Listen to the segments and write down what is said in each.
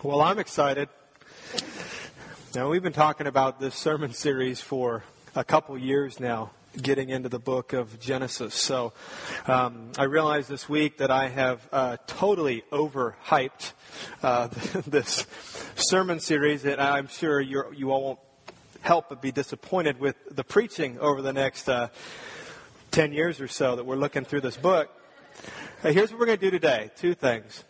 Well, I'm excited. Now, we've been talking about this sermon series for a couple years now, getting into the book of Genesis. So um, I realized this week that I have uh, totally overhyped uh, this sermon series, and I'm sure you all won't help but be disappointed with the preaching over the next uh, 10 years or so that we're looking through this book. here's what we're going to do today two things.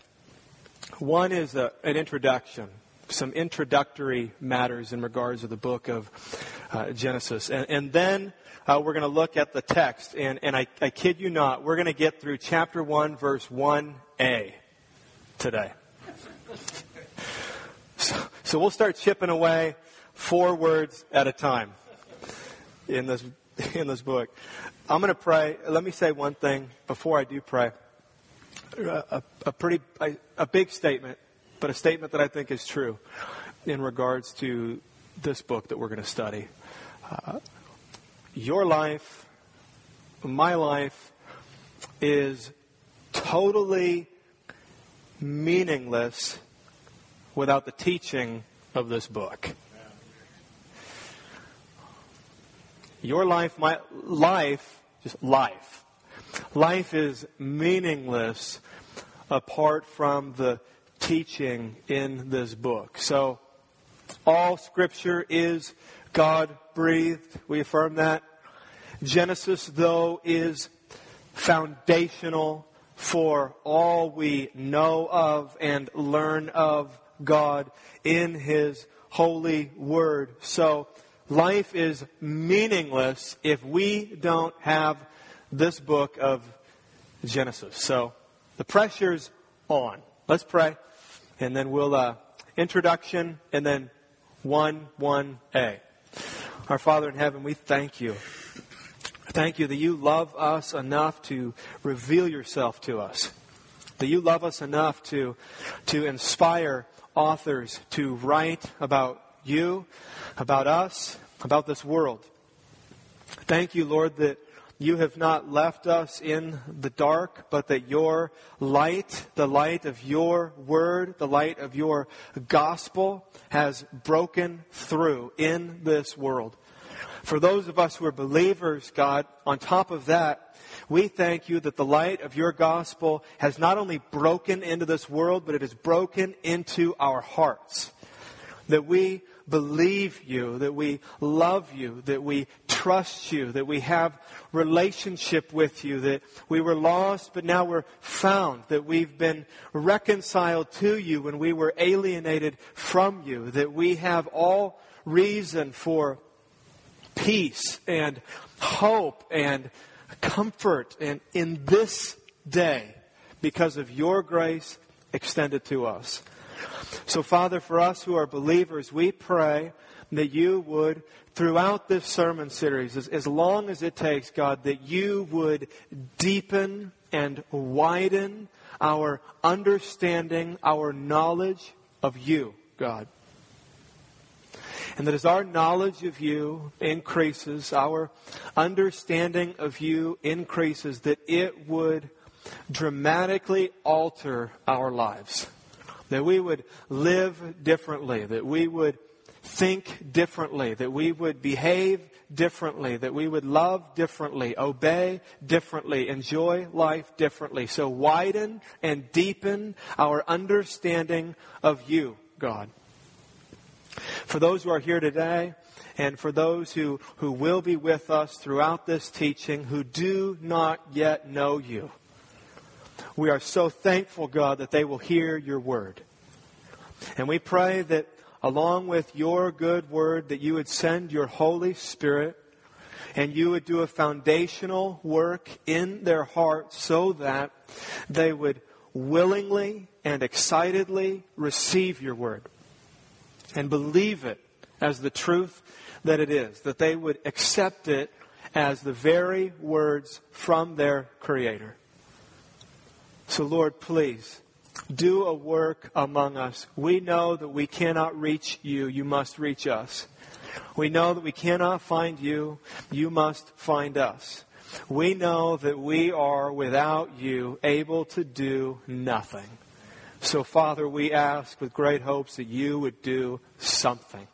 One is a, an introduction, some introductory matters in regards to the book of uh, Genesis. And, and then uh, we're going to look at the text. And, and I, I kid you not, we're going to get through chapter 1, verse 1a today. So, so we'll start chipping away four words at a time in this, in this book. I'm going to pray. Let me say one thing before I do pray a, pretty a, a big statement, but a statement that I think is true in regards to this book that we're going to study. Uh, your life, my life, is totally meaningless without the teaching of this book. Your life, my life, just life. Life is meaningless apart from the teaching in this book. So, all scripture is God breathed. We affirm that. Genesis, though, is foundational for all we know of and learn of God in His holy word. So, life is meaningless if we don't have this book of Genesis. So, the pressure's on. Let's pray, and then we'll uh, introduction, and then one one A. Our Father in heaven, we thank you. Thank you that you love us enough to reveal yourself to us. That you love us enough to, to inspire authors to write about you, about us, about this world. Thank you, Lord, that you have not left us in the dark, but that your light, the light of your word, the light of your gospel has broken through in this world. For those of us who are believers, God, on top of that, we thank you that the light of your gospel has not only broken into this world, but it has broken into our hearts. That we believe you, that we love you, that we trust you, that we have relationship with you, that we were lost but now we're found, that we've been reconciled to you when we were alienated from you, that we have all reason for peace and hope and comfort and in this day because of your grace extended to us. So, Father, for us who are believers, we pray that you would, throughout this sermon series, as, as long as it takes, God, that you would deepen and widen our understanding, our knowledge of you, God. And that as our knowledge of you increases, our understanding of you increases, that it would dramatically alter our lives that we would live differently, that we would think differently, that we would behave differently, that we would love differently, obey differently, enjoy life differently. So widen and deepen our understanding of you, God. For those who are here today, and for those who, who will be with us throughout this teaching who do not yet know you, we are so thankful, God, that they will hear your word. And we pray that along with your good word, that you would send your Holy Spirit and you would do a foundational work in their hearts so that they would willingly and excitedly receive your word and believe it as the truth that it is, that they would accept it as the very words from their Creator. So, Lord, please do a work among us. We know that we cannot reach you. You must reach us. We know that we cannot find you. You must find us. We know that we are, without you, able to do nothing. So, Father, we ask with great hopes that you would do something,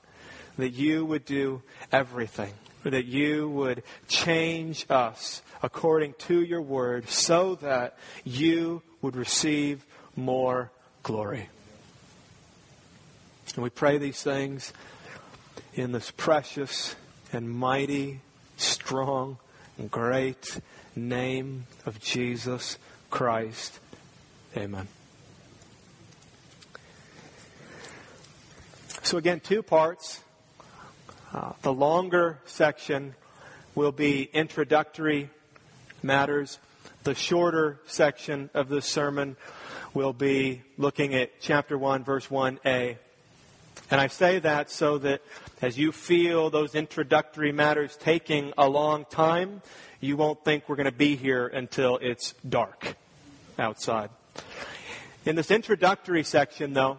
that you would do everything, that you would change us according to your word so that you would receive more glory. And we pray these things in this precious and mighty, strong, and great name of Jesus Christ. Amen. So, again, two parts. Uh, the longer section will be introductory matters. The shorter section of this sermon will be looking at chapter 1, verse 1a. And I say that so that as you feel those introductory matters taking a long time, you won't think we're going to be here until it's dark outside. In this introductory section, though,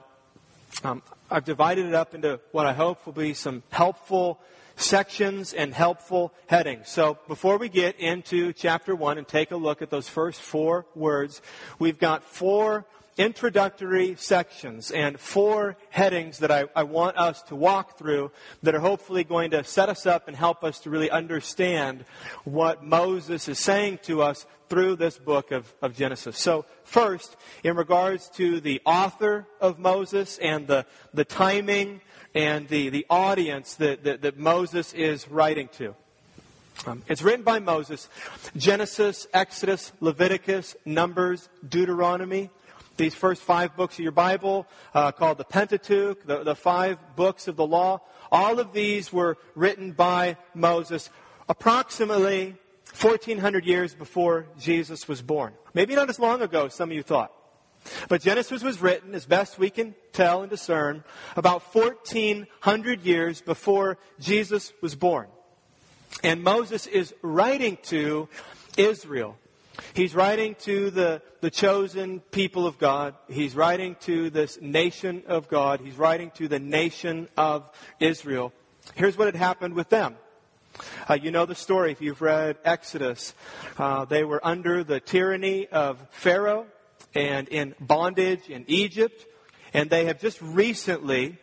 um, I've divided it up into what I hope will be some helpful sections and helpful headings. So before we get into chapter 1 and take a look at those first four words, we've got four introductory sections and four headings that I, I, want us to walk through that are hopefully going to set us up and help us to really understand what Moses is saying to us through this book of, of Genesis. So, first, in regards to the author of Moses and the, the timing and the, the audience that, that, that Moses is writing to. Um, it's written by Moses. Genesis, Exodus, Leviticus, Numbers, Deuteronomy. These first five books of your Bible, uh, called the Pentateuch, the, the five books of the law, all of these were written by Moses approximately 1400 years before Jesus was born. Maybe not as long ago, some of you thought. But Genesis was written, as best we can tell and discern, about 1400 years before Jesus was born. And Moses is writing to Israel. He's writing to the, the chosen people of God. He's writing to this nation of God. He's writing to the nation of Israel. Here's what had happened with them. Uh, you know the story if you've read Exodus. Uh, they were under the tyranny of Pharaoh and in bondage in Egypt. And they have just recently,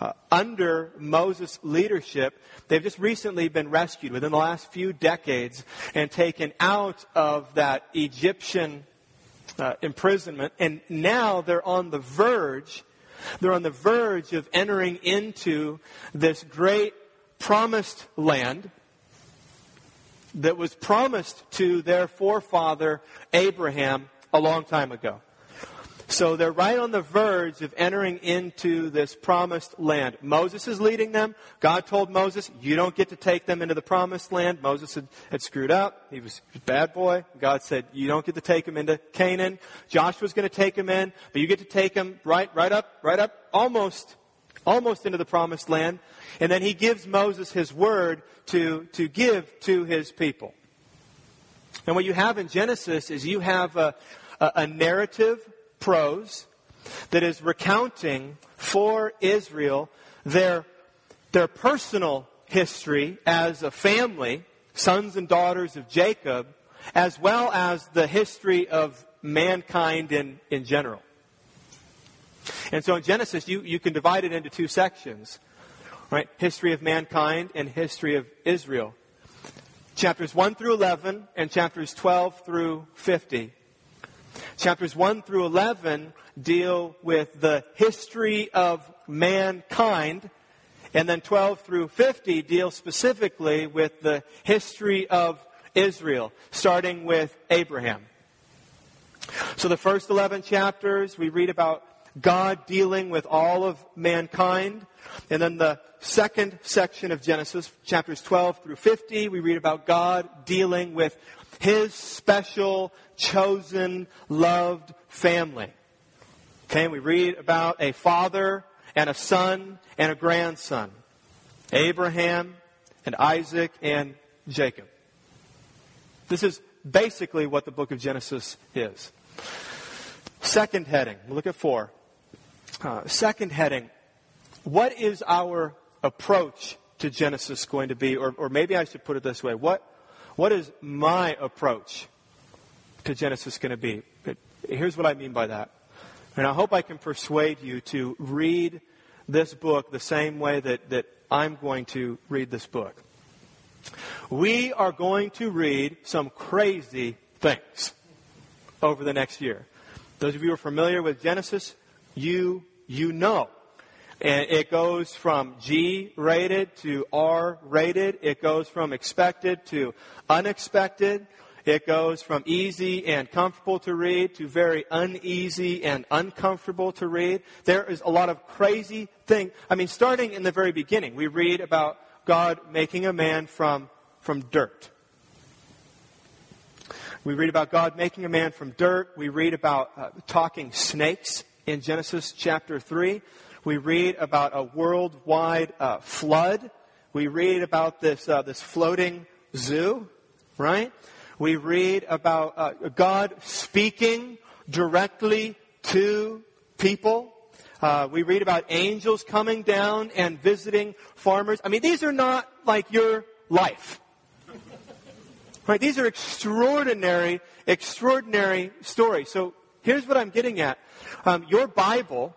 uh, under Moses' leadership, they've just recently been rescued within the last few decades and taken out of that Egyptian uh, imprisonment. And now they're on the verge, they're on the verge of entering into this great promised land that was promised to their forefather Abraham a long time ago. So they're right on the verge of entering into this promised land. Moses is leading them. God told Moses, you don't get to take them into the promised land. Moses had, had screwed up. He was a bad boy. God said, you don't get to take them into Canaan. Joshua's going to take them in, but you get to take them right, right up, right up, almost, almost into the promised land. And then he gives Moses his word to, to give to his people. And what you have in Genesis is you have a, a, a narrative prose that is recounting for Israel their, their personal history as a family, sons and daughters of Jacob, as well as the history of mankind in, in general. And so in Genesis, you, you can divide it into two sections, right? History of mankind and history of Israel. Chapters 1 through 11 and chapters 12 through 50 Chapters 1 through 11 deal with the history of mankind, and then 12 through 50 deal specifically with the history of Israel, starting with Abraham. So the first 11 chapters, we read about God dealing with all of mankind. And then the second section of Genesis, chapters 12 through 50, we read about God dealing with his special, chosen, loved family. Okay, we read about a father and a son and a grandson. Abraham and Isaac and Jacob. This is basically what the book of Genesis is. Second heading, look at four. Uh, second heading, what is our approach to Genesis going to be? Or, or maybe I should put it this way. What, what is my approach to Genesis going to be? Here's what I mean by that. And I hope I can persuade you to read this book the same way that, that I'm going to read this book. We are going to read some crazy things over the next year. Those of you who are familiar with Genesis, you, you know. And it goes from G rated to R rated. It goes from expected to unexpected. It goes from easy and comfortable to read to very uneasy and uncomfortable to read. There is a lot of crazy things. I mean, starting in the very beginning, we read about God making a man from, from dirt. We read about God making a man from dirt. We read about uh, talking snakes in Genesis chapter 3. We read about a worldwide uh, flood. We read about this, uh, this floating zoo, right? we read about uh, God speaking directly to people. Uh, we read about angels coming down and visiting farmers. I mean, these are not like your life. Right? These are extraordinary, extraordinary stories. So here's what I'm getting at. Um, your Bible,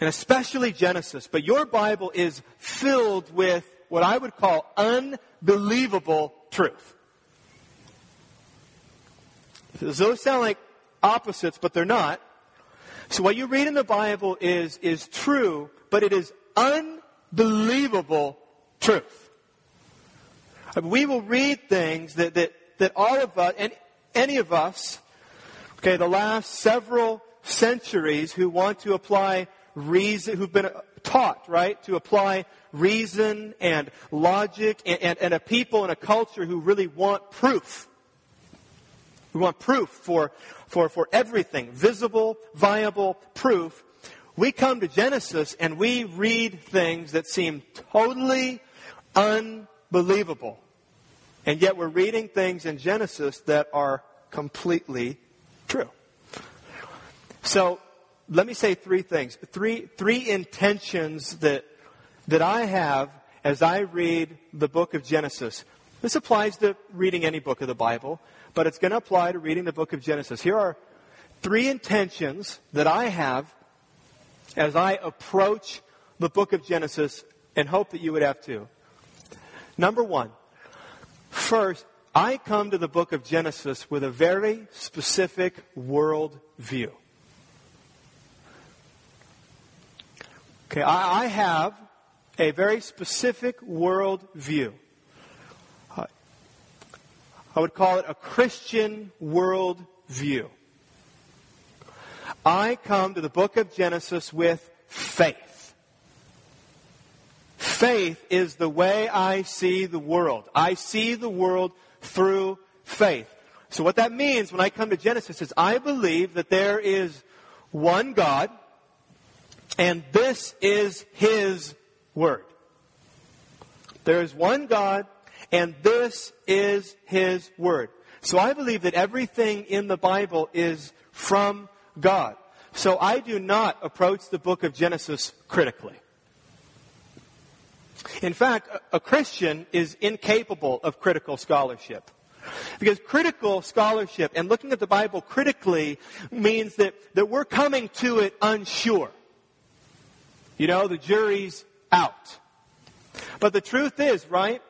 and especially Genesis, but your Bible is filled with what I would call unbelievable truth. Those sound like opposites, but they're not. So what you read in the Bible is, is true, but it is unbelievable truth. We will read things that, that, that all of us, and any of us, okay, the last several centuries who want to apply reason, who've been taught, right, to apply reason and logic, and, and, and a people and a culture who really want proof we want proof for, for, for everything, visible, viable proof. We come to Genesis and we read things that seem totally unbelievable. And yet we're reading things in Genesis that are completely true. So let me say three things, three, three intentions that, that I have as I read the book of Genesis. This applies to reading any book of the Bible but it's going to apply to reading the book of Genesis. Here are three intentions that I have as I approach the book of Genesis and hope that you would have too. Number one, first, I come to the book of Genesis with a very specific world view. Okay, I, I have a very specific world view. I would call it a Christian world view. I come to the book of Genesis with faith. Faith is the way I see the world. I see the world through faith. So what that means when I come to Genesis is I believe that there is one God and this is His Word. There is one God and this is His Word. So I believe that everything in the Bible is from God. So I do not approach the book of Genesis critically. In fact, a Christian is incapable of critical scholarship. Because critical scholarship and looking at the Bible critically means that, that we're coming to it unsure. You know, the jury's out. But the truth is, right?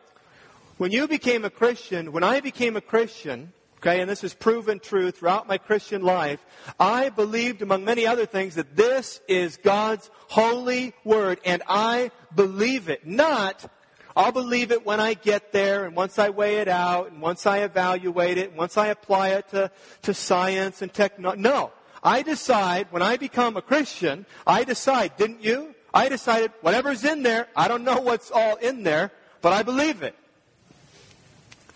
When you became a Christian, when I became a Christian, okay, and this is proven true throughout my Christian life, I believed, among many other things, that this is God's holy word, and I believe it. Not, I'll believe it when I get there, and once I weigh it out, and once I evaluate it, and once I apply it to, to science and technology. No. I decide, when I become a Christian, I decide, didn't you? I decided, whatever's in there, I don't know what's all in there, but I believe it.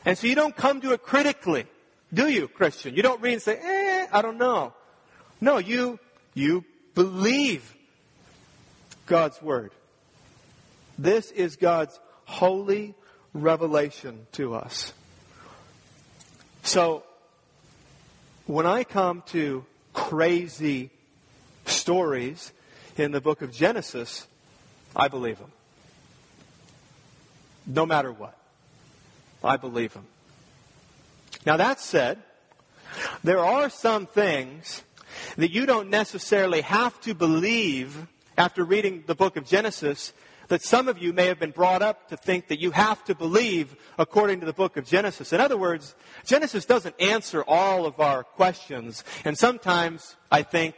And so you don't come to it critically, do you, Christian? You don't read and say, eh, I don't know. No, you, you believe God's Word. This is God's holy revelation to us. So, when I come to crazy stories in the book of Genesis, I believe them. No matter what. I believe him. Now that said, there are some things that you don't necessarily have to believe after reading the book of Genesis that some of you may have been brought up to think that you have to believe according to the book of Genesis. In other words, Genesis doesn't answer all of our questions. And sometimes I think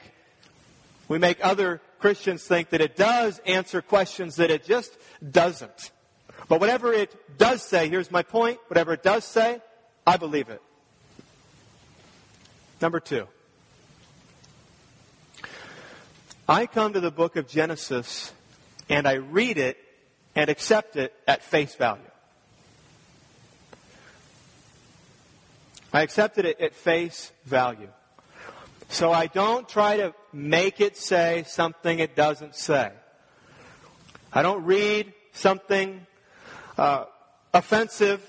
we make other Christians think that it does answer questions that it just doesn't. But whatever it does say, here's my point, whatever it does say, I believe it. Number two. I come to the book of Genesis and I read it and accept it at face value. I accepted it at face value. So I don't try to make it say something it doesn't say. I don't read something uh, offensive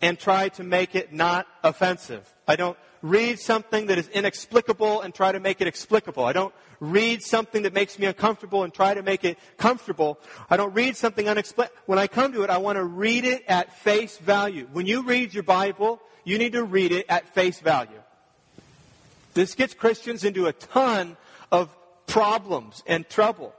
and try to make it not offensive. I don't read something that is inexplicable and try to make it explicable. I don't read something that makes me uncomfortable and try to make it comfortable. I don't read something unexplained. When I come to it, I want to read it at face value. When you read your Bible, you need to read it at face value. This gets Christians into a ton of problems and trouble.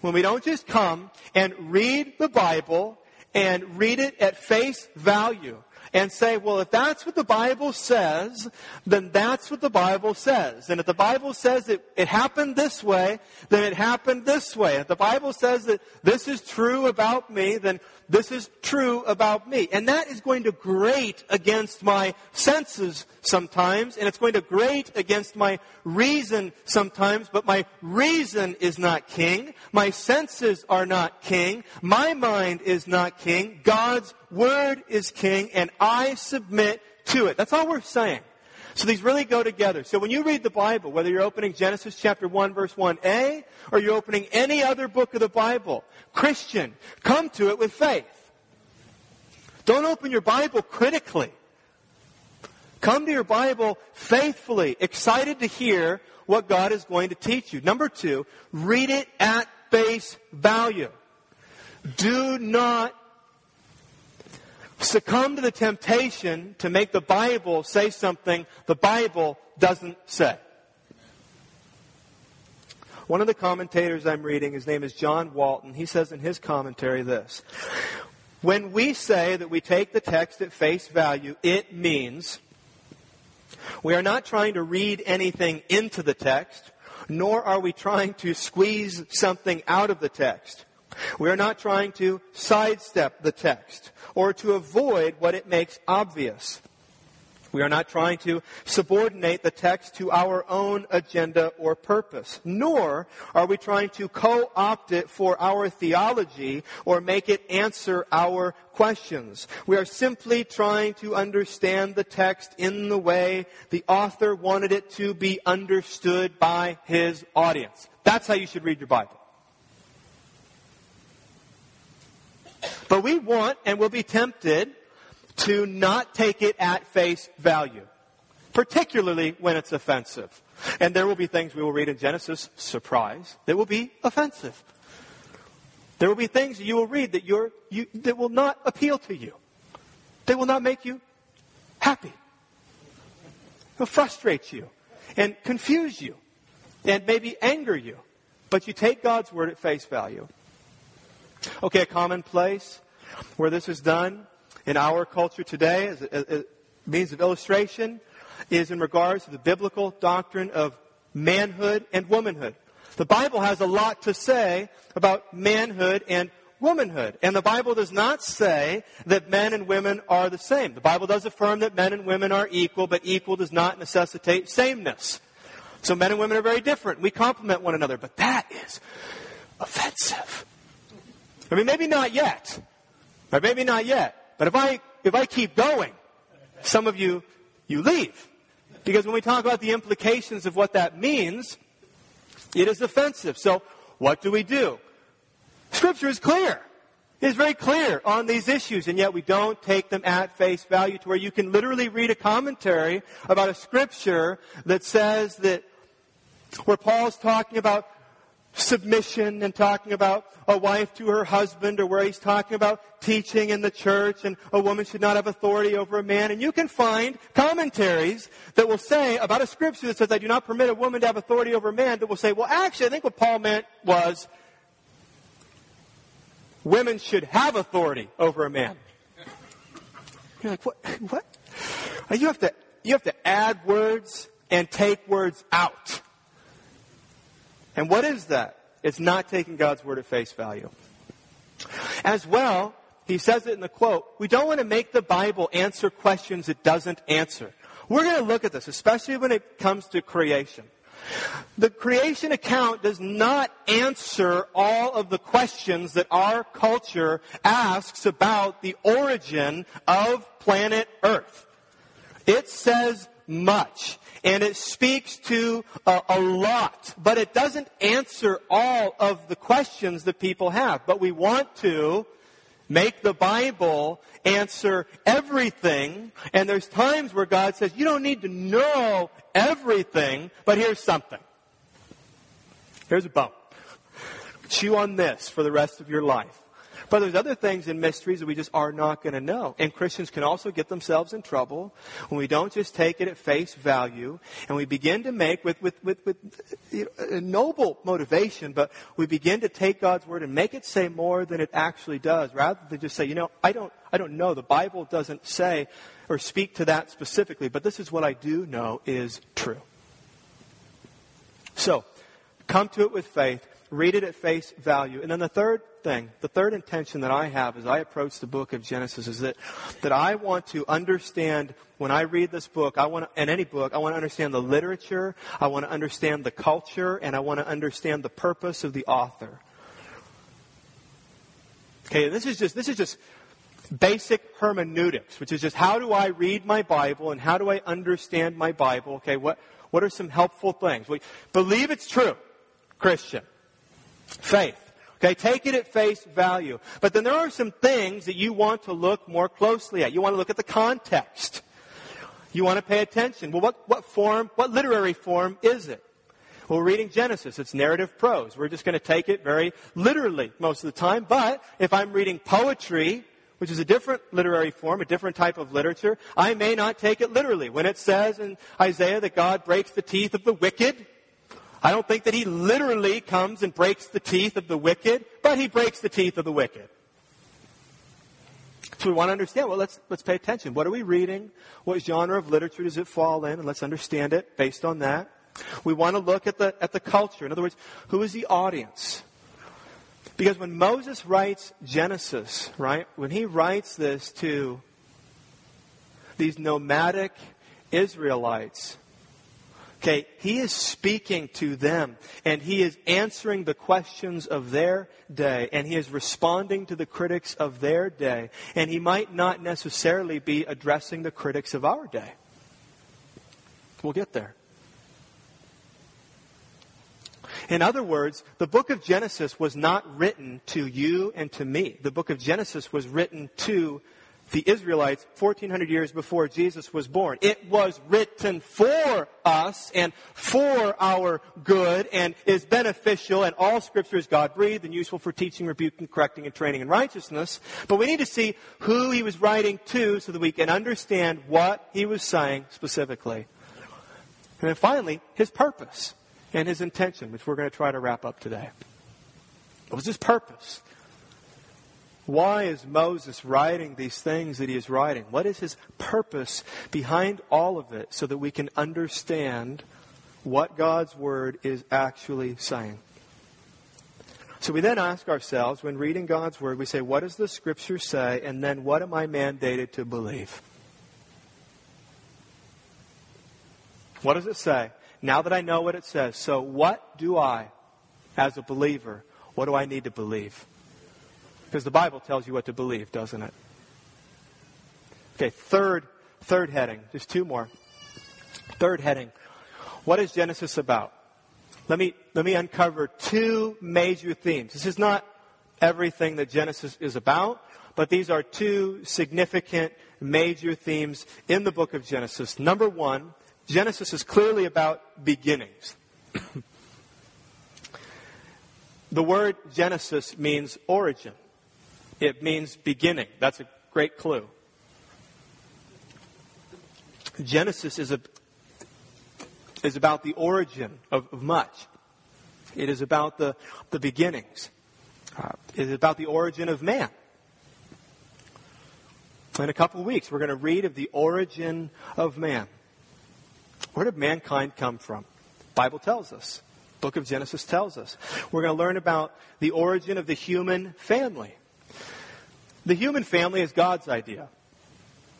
When we don't just come and read the Bible and read it at face value and say, well, if that's what the Bible says, then that's what the Bible says. And if the Bible says it, it happened this way, then it happened this way. If the Bible says that this is true about me, then this is true about me. And that is going to grate against my senses sometimes, and it's going to grate against my reason sometimes, but my reason is not king. My senses are not king. My mind is not king. God's word is king, and I submit to it. That's all we're saying. So these really go together. So when you read the Bible, whether you're opening Genesis chapter 1 verse 1a or you're opening any other book of the Bible, Christian, come to it with faith. Don't open your Bible critically. Come to your Bible faithfully, excited to hear what God is going to teach you. Number two, read it at face value. Do not succumb to the temptation to make the Bible say something the Bible doesn't say. One of the commentators I'm reading, his name is John Walton, he says in his commentary this When we say that we take the text at face value, it means we are not trying to read anything into the text, nor are we trying to squeeze something out of the text. We are not trying to sidestep the text or to avoid what it makes obvious. We are not trying to subordinate the text to our own agenda or purpose, nor are we trying to co-opt it for our theology or make it answer our questions. We are simply trying to understand the text in the way the author wanted it to be understood by his audience. That's how you should read your Bible. But we want and will be tempted to not take it at face value, particularly when it's offensive. And there will be things we will read in Genesis, surprise, that will be offensive. There will be things you will read that, you're, you, that will not appeal to you. They will not make you happy. They'll frustrate you and confuse you and maybe anger you. But you take God's word at face value. Okay, a common place where this is done in our culture today as a, means of illustration is in regards to the biblical doctrine of manhood and womanhood. The Bible has a lot to say about manhood and womanhood. And the Bible does not say that men and women are the same. The Bible does affirm that men and women are equal, but equal does not necessitate sameness. So men and women are very different. We complement one another, but that is offensive. I mean, maybe not yet. Maybe not yet. But if I, if I keep going, some of you, you leave. Because when we talk about the implications of what that means, it is offensive. So what do we do? Scripture is clear. It is very clear on these issues, and yet we don't take them at face value to where you can literally read a commentary about a scripture that says that where Paul's talking about submission and talking about a wife to her husband or where he's talking about teaching in the church and a woman should not have authority over a man. And you can find commentaries that will say about a scripture that says, I do not permit a woman to have authority over a man, that will say, well, actually, I think what Paul meant was women should have authority over a man. You're like, what? What? You have to, you have to add words and take words out. And what is that? It's not taking God's word at face value. As well, he says it in the quote, we don't want to make the Bible answer questions it doesn't answer. We're going to look at this, especially when it comes to creation. The creation account does not answer all of the questions that our culture asks about the origin of planet Earth. It says much and it speaks to a, a, lot, but it doesn't answer all of the questions that people have. But we want to make the Bible answer everything, and there's times where God says, you don't need to know everything, but here's something. Here's a bump. Chew on this for the rest of your life. But there's other things and mysteries that we just are not going to know. And Christians can also get themselves in trouble when we don't just take it at face value and we begin to make with, with, with, with you know, a noble motivation, but we begin to take God's word and make it say more than it actually does rather than just say, you know, I don't, I don't know. The Bible doesn't say or speak to that specifically, but this is what I do know is true. So, come to it with faith read it at face value. And then the third thing, the third intention that I have as I approach the book of Genesis is that, that I want to understand when I read this book, I want to, and any book, I want to understand the literature, I want to understand the culture, and I want to understand the purpose of the author. Okay, this is just, this is just basic hermeneutics, which is just how do I read my Bible and how do I understand my Bible? Okay, what, what are some helpful things? We believe it's true, Christian. Faith. Okay, take it at face value. But then there are some things that you want to look more closely at. You want to look at the context. You want to pay attention. Well, what, what form, what literary form is it? Well, we're reading Genesis. It's narrative prose. We're just going to take it very literally most of the time. But if I'm reading poetry, which is a different literary form, a different type of literature, I may not take it literally. When it says in Isaiah that God breaks the teeth of the wicked, I don't think that he literally comes and breaks the teeth of the wicked, but he breaks the teeth of the wicked. So we want to understand, well, let's, let's pay attention. What are we reading? What genre of literature does it fall in? And let's understand it based on that. We want to look at the, at the culture. In other words, who is the audience? Because when Moses writes Genesis, right, when he writes this to these nomadic Israelites, Okay, he is speaking to them and he is answering the questions of their day and he is responding to the critics of their day. And he might not necessarily be addressing the critics of our day. We'll get there. In other words, the book of Genesis was not written to you and to me. The book of Genesis was written to the Israelites 1400 years before Jesus was born. It was written for us and for our good and is beneficial and all scripture is God breathed and useful for teaching, rebuking, correcting, and training in righteousness. But we need to see who he was writing to so that we can understand what he was saying specifically. And then finally, his purpose and his intention, which we're going to try to wrap up today. What was his purpose? Why is Moses writing these things that he is writing? What is his purpose behind all of it so that we can understand what God's Word is actually saying? So we then ask ourselves, when reading God's Word, we say, what does the Scripture say? And then what am I mandated to believe? What does it say? Now that I know what it says, so what do I, as a believer, what do I need to believe? Because the Bible tells you what to believe, doesn't it? Okay, third, third heading. Just two more. Third heading. What is Genesis about? Let me, let me uncover two major themes. This is not everything that Genesis is about, but these are two significant major themes in the book of Genesis. Number one, Genesis is clearly about beginnings. The word Genesis means origin. It means beginning. That's a great clue. Genesis is, a, is about the origin of, of much. It is about the, the beginnings. Uh, it is about the origin of man. In a couple of weeks, we're going to read of the origin of man. Where did mankind come from? The Bible tells us. Book of Genesis tells us. We're going to learn about the origin of the human family. The human family is God's idea.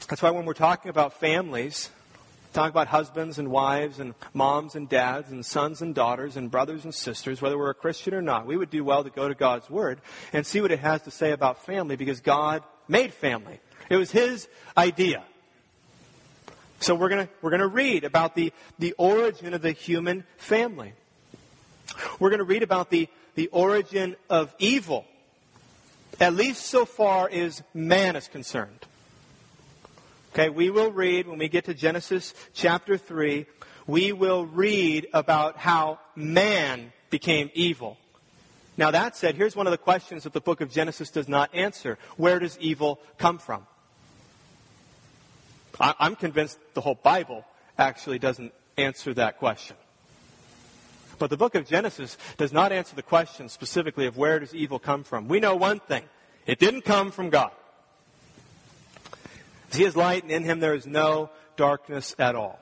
That's why when we're talking about families, talk about husbands and wives and moms and dads and sons and daughters and brothers and sisters, whether we're a Christian or not, we would do well to go to God's Word and see what it has to say about family because God made family. It was His idea. So we're going we're gonna read about the, the origin of the human family. We're going to read about the, the origin of evil, at least so far as man is concerned. Okay, we will read, when we get to Genesis chapter 3, we will read about how man became evil. Now, that said, here's one of the questions that the book of Genesis does not answer Where does evil come from? I'm convinced the whole Bible actually doesn't answer that question. But the book of Genesis does not answer the question specifically of where does evil come from. We know one thing. It didn't come from God. He is light, and in him there is no darkness at all.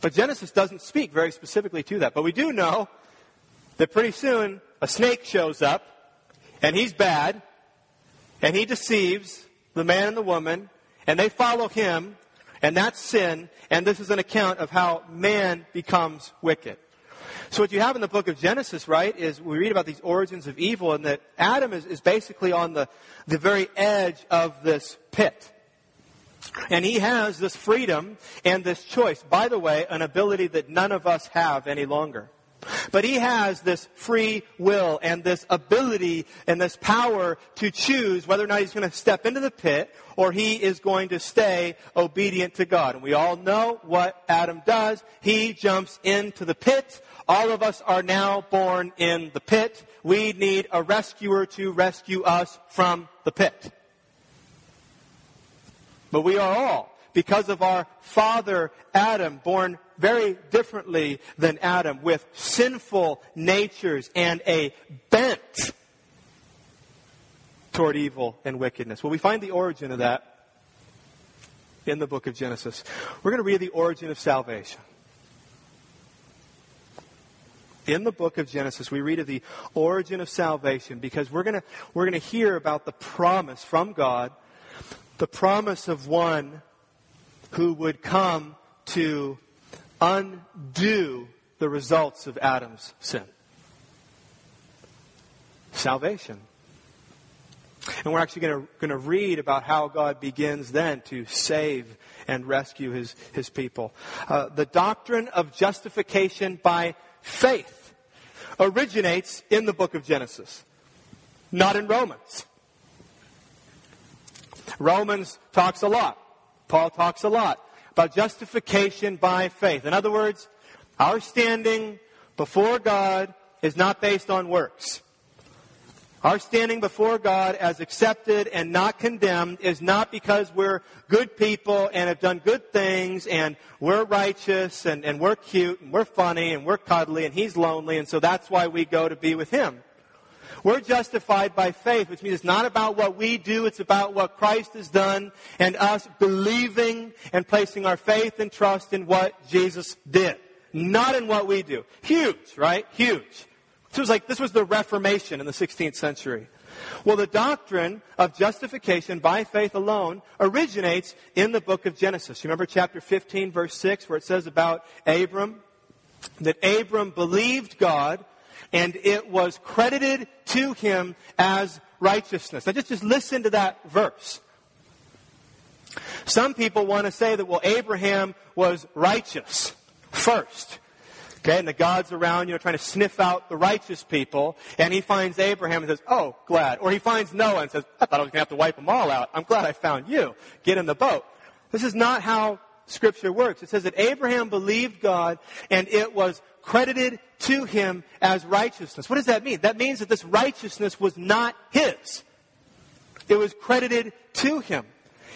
But Genesis doesn't speak very specifically to that. But we do know that pretty soon a snake shows up, and he's bad, and he deceives the man and the woman, and they follow him, and that's sin, and this is an account of how man becomes wicked. So what you have in the book of Genesis, right, is we read about these origins of evil, and that Adam is, is basically on the, the very edge of this pit. And he has this freedom and this choice. By the way, an ability that none of us have any longer. But he has this free will and this ability and this power to choose whether or not he's going to step into the pit or he is going to stay obedient to God. And we all know what Adam does. He jumps into the pit. All of us are now born in the pit. We need a rescuer to rescue us from the pit. But we are all, because of our father Adam, born very differently than Adam, with sinful natures and a bent toward evil and wickedness. Well, we find the origin of that in the book of Genesis. We're going to read the origin of salvation. In the book of Genesis, we read of the origin of salvation because we're going to, we're going to hear about the promise from God the promise of one who would come to undo the results of Adam's sin. Salvation. And we're actually going to read about how God begins then to save and rescue his, his people. Uh, the doctrine of justification by faith originates in the book of Genesis, not in Romans. Romans talks a lot. Paul talks a lot about justification by faith. In other words, our standing before God is not based on works. Our standing before God as accepted and not condemned is not because we're good people and have done good things and we're righteous and, and we're cute and we're funny and we're cuddly and He's lonely and so that's why we go to be with Him. We're justified by faith, which means it's not about what we do, it's about what Christ has done and us believing and placing our faith and trust in what Jesus did. Not in what we do. Huge, right? Huge. This was like, this was the Reformation in the 16th century. Well, the doctrine of justification by faith alone originates in the book of Genesis. You remember chapter 15, verse 6, where it says about Abram? That Abram believed God and it was credited to him as righteousness. Now just, just listen to that verse. Some people want to say that, well, Abraham was righteous first. Okay, and the God's around, you know, trying to sniff out the righteous people, and he finds Abraham and says, oh, glad. Or he finds Noah and says, I thought I was going to have to wipe them all out. I'm glad I found you. Get in the boat. This is not how Scripture works. It says that Abraham believed God and it was credited to him as righteousness. What does that mean? That means that this righteousness was not his. It was credited to him.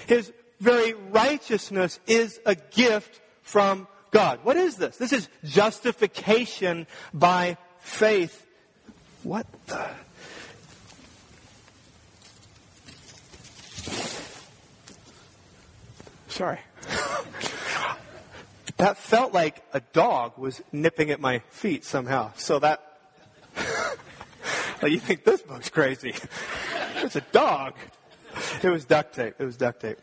His very righteousness is a gift from God. What is this? This is justification by faith. What the? Sorry. that felt like a dog was nipping at my feet somehow. So that. you think this book's crazy. It's a dog. It was duct tape. It was duct tape.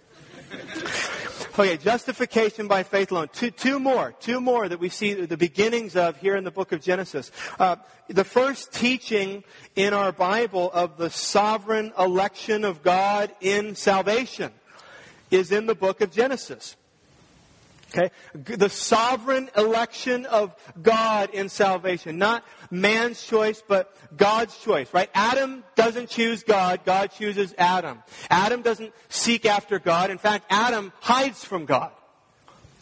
Okay, justification by faith alone. Two, two more, two more that we see the beginnings of here in the book of Genesis. Uh, the first teaching in our Bible of the sovereign election of God in salvation is in the book of Genesis. Okay? The sovereign election of God in salvation. Not man's choice, but God's choice, right? Adam doesn't choose God. God chooses Adam. Adam doesn't seek after God. In fact, Adam hides from God.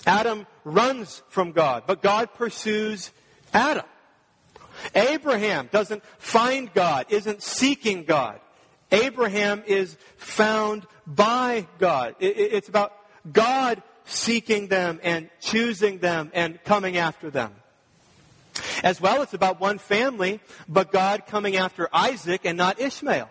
Adam runs from God, but God pursues Adam. Abraham doesn't find God, isn't seeking God. Abraham is found by God. It's about God seeking them and choosing them and coming after them. As well, it's about one family, but God coming after Isaac and not Ishmael.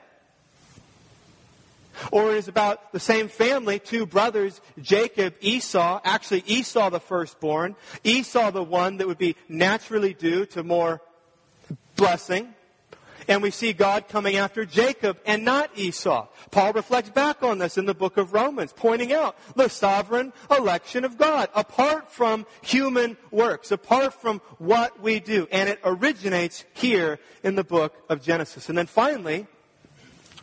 Or it is about the same family, two brothers, Jacob, Esau, actually Esau the firstborn, Esau the one that would be naturally due to more blessing, and we see God coming after Jacob and not Esau. Paul reflects back on this in the book of Romans, pointing out the sovereign election of God, apart from human works, apart from what we do. And it originates here in the book of Genesis. And then finally,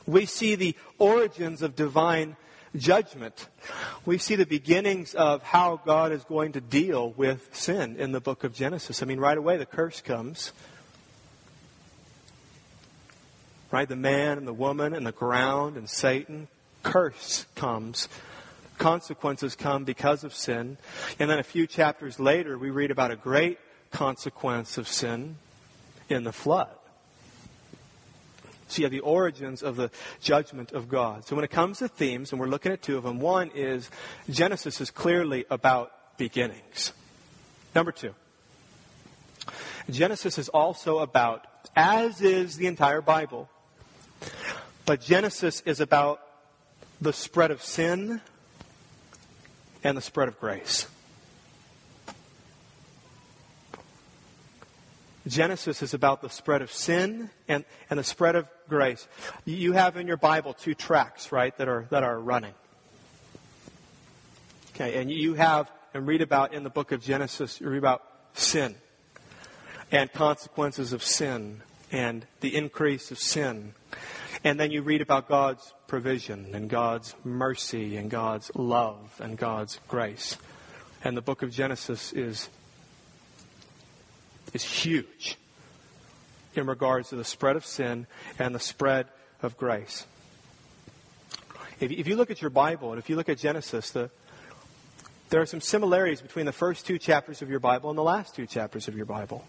we see the origins of divine judgment. We see the beginnings of how God is going to deal with sin in the book of Genesis. I mean, right away the curse comes. Right? The man and the woman and the ground and Satan. Curse comes. Consequences come because of sin. And then a few chapters later, we read about a great consequence of sin in the flood. So you have the origins of the judgment of God. So when it comes to themes, and we're looking at two of them, one is Genesis is clearly about beginnings. Number two, Genesis is also about, as is the entire Bible, but Genesis is about the spread of sin and the spread of grace. Genesis is about the spread of sin and, and the spread of grace. You have in your Bible two tracks, right, that are, that are running. Okay, and you have and read about in the book of Genesis, you read about sin and consequences of sin and the increase of sin and then you read about God's provision and God's mercy and God's love and God's grace. And the book of Genesis is, is huge in regards to the spread of sin and the spread of grace. If, if you look at your Bible and if you look at Genesis, the, there are some similarities between the first two chapters of your Bible and the last two chapters of your Bible.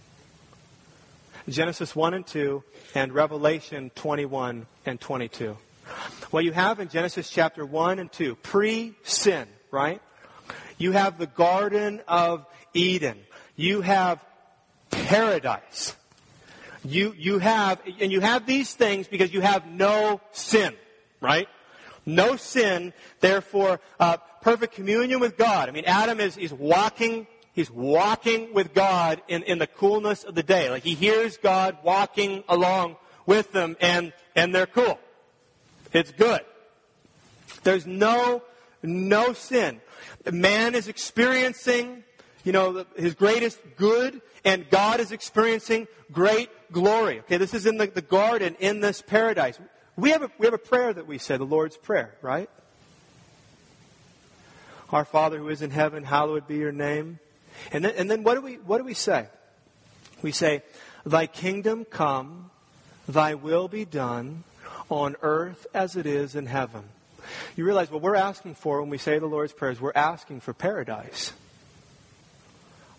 Genesis 1 and 2, and Revelation 21 and 22. What you have in Genesis chapter 1 and 2, pre sin, right? You have the Garden of Eden. You have paradise. You, you have, and you have these things because you have no sin, right? No sin, therefore, uh, perfect communion with God. I mean, Adam is, is walking He's walking with God in, in the coolness of the day. Like he hears God walking along with them and, and they're cool. It's good. There's no, no sin. Man is experiencing, you know, his greatest good and God is experiencing great glory. Okay, this is in the, the garden, in this paradise. We have, a, we have a prayer that we say, the Lord's Prayer, right? Our Father who is in heaven, hallowed be your name. And then, and then what, do we, what do we say? We say, Thy kingdom come, thy will be done on earth as it is in heaven. You realize what we're asking for when we say the Lord's Prayers, we're asking for paradise.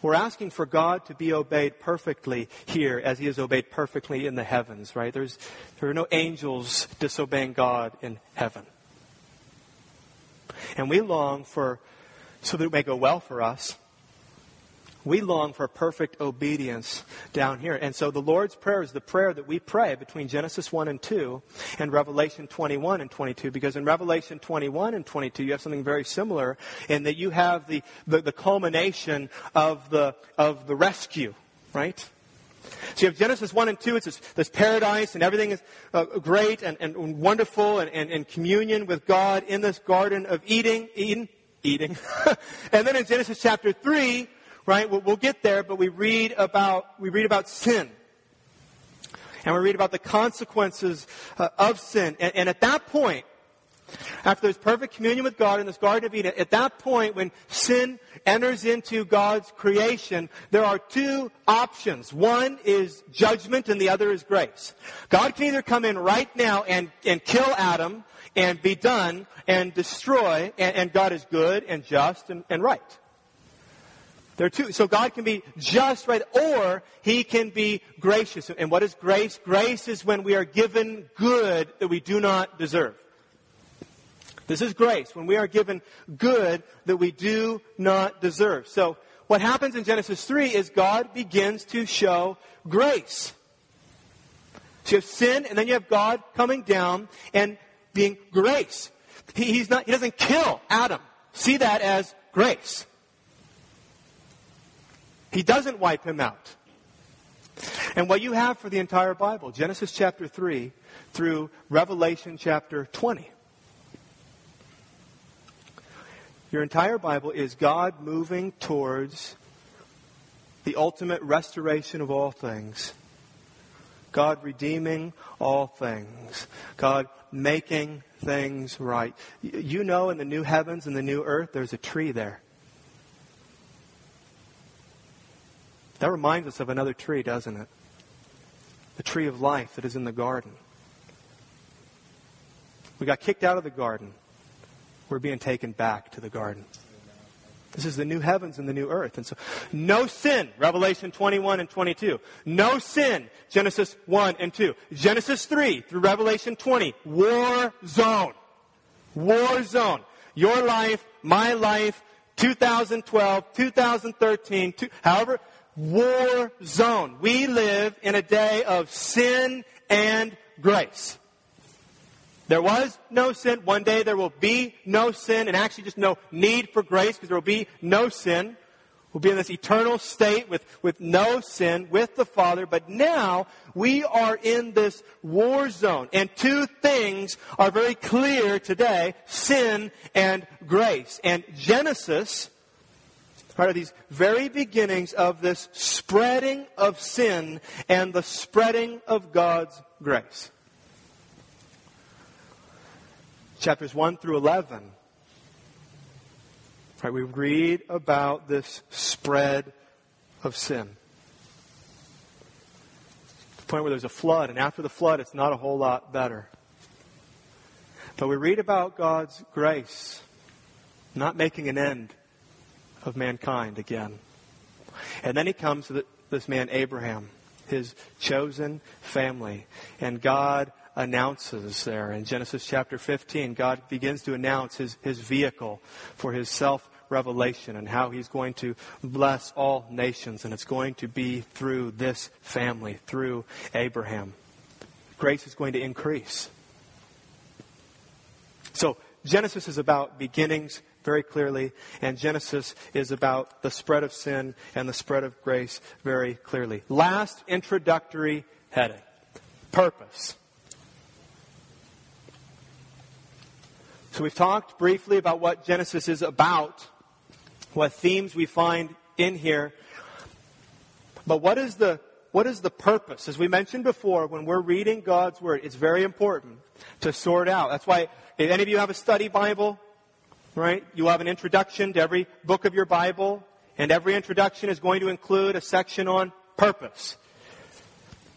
We're asking for God to be obeyed perfectly here as he is obeyed perfectly in the heavens, right? There's, there are no angels disobeying God in heaven. And we long for, so that it may go well for us, we long for perfect obedience down here. And so the Lord's Prayer is the prayer that we pray between Genesis 1 and 2 and Revelation 21 and 22. Because in Revelation 21 and 22, you have something very similar in that you have the, the, the culmination of the, of the rescue, right? So you have Genesis 1 and 2, it's this, this paradise and everything is uh, great and, and wonderful and, and, and, communion with God in this garden of eating, Eden, eating. and then in Genesis chapter 3, right? We'll, get there, but we read about, we read about sin. And we read about the consequences uh, of sin. And, and at that point, after there's perfect communion with God in this Garden of Eden, at that point when sin enters into God's creation, there are two options. One is judgment and the other is grace. God can either come in right now and, and kill Adam and be done and destroy, and, and God is good and just and, and right. There are two. So God can be just, right, or He can be gracious. And what is grace? Grace is when we are given good that we do not deserve. This is grace, when we are given good that we do not deserve. So what happens in Genesis 3 is God begins to show grace. So you have sin, and then you have God coming down and being grace. He, he's not, he doesn't kill Adam. See that as grace. He doesn't wipe him out. And what you have for the entire Bible, Genesis chapter 3 through Revelation chapter 20. Your entire Bible is God moving towards the ultimate restoration of all things. God redeeming all things. God making things right. You know, in the new heavens and the new earth, there's a tree there. That reminds us of another tree, doesn't it? The tree of life that is in the garden. We got kicked out of the garden. We're being taken back to the garden. This is the new heavens and the new earth. And so, no sin, Revelation 21 and 22. No sin, Genesis 1 and 2. Genesis 3 through Revelation 20, war zone. War zone. Your life, my life, 2012, 2013, two, however, war zone. We live in a day of sin and grace. There was no sin. One day there will be no sin, and actually just no need for grace because there will be no sin. We'll be in this eternal state with, with no sin with the Father. But now we are in this war zone. And two things are very clear today sin and grace. And Genesis are these very beginnings of this spreading of sin and the spreading of God's grace. Chapters 1 through 11. Right, we read about this spread of sin. The point where there's a flood, and after the flood, it's not a whole lot better. But we read about God's grace not making an end of mankind again. And then he comes to the, this man, Abraham, his chosen family. And God announces there in Genesis chapter 15, God begins to announce his, his vehicle for his self revelation and how he's going to bless all nations. And it's going to be through this family, through Abraham. Grace is going to increase. So, Genesis is about beginnings very clearly, and Genesis is about the spread of sin and the spread of grace very clearly. Last introductory heading purpose. So we've talked briefly about what Genesis is about, what themes we find in here. But what is the what is the purpose? As we mentioned before, when we're reading God's Word, it's very important to sort out. That's why, if any of you have a study Bible, right? You have an introduction to every book of your Bible, and every introduction is going to include a section on purpose.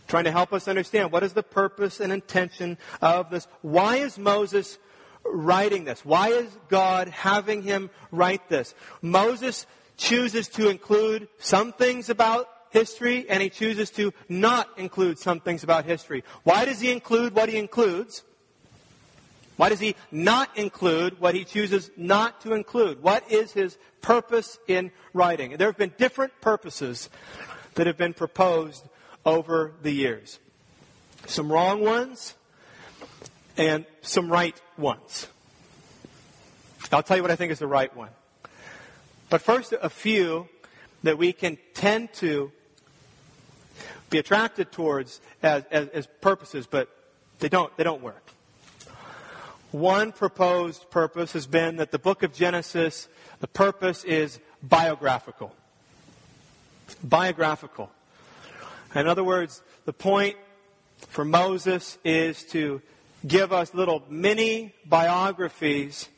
Trying to help us understand what is the purpose and intention of this. Why is Moses writing this? Why is God having him write this? Moses chooses to include some things about history and he chooses to not include some things about history. Why does he include what he includes? Why does he not include what he chooses not to include? What is his purpose in writing? There have been different purposes that have been proposed over the years. Some wrong ones and some right ones. I'll tell you what I think is the right one. But first, a few that we can tend to be attracted towards as, as, as purposes, but they don't, they don't work. One proposed purpose has been that the book of Genesis, the purpose is biographical. Biographical. In other words, the point for Moses is to give us little mini biographies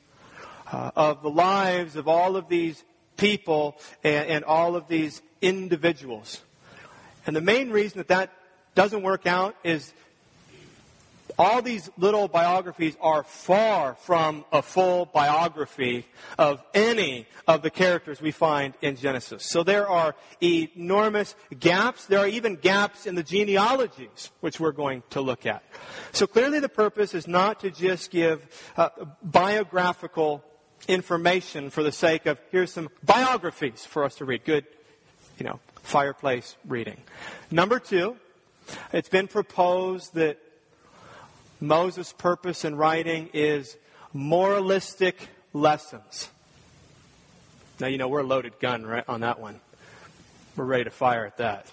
uh, of the lives of all of these people and, and all of these individuals. And the main reason that that doesn't work out is all these little biographies are far from a full biography of any of the characters we find in Genesis. So there are enormous gaps. There are even gaps in the genealogies, which we're going to look at. So clearly the purpose is not to just give uh, biographical information for the sake of here's some biographies for us to read. Good, you know, fireplace reading. Number two, it's been proposed that Moses' purpose in writing is moralistic lessons. Now, you know, we're a loaded gun right on that one. We're ready to fire at that.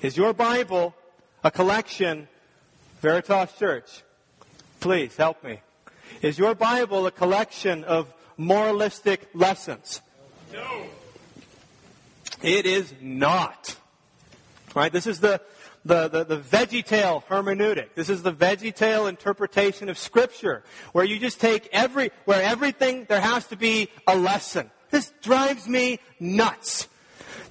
Is your Bible a collection, Veritas Church? Please help me. Is your Bible a collection of moralistic lessons? No. It is not. Right? This is the the, the, the veggie tale hermeneutic. This is the veggie tale interpretation of Scripture, where you just take every, where everything, there has to be a lesson. This drives me nuts.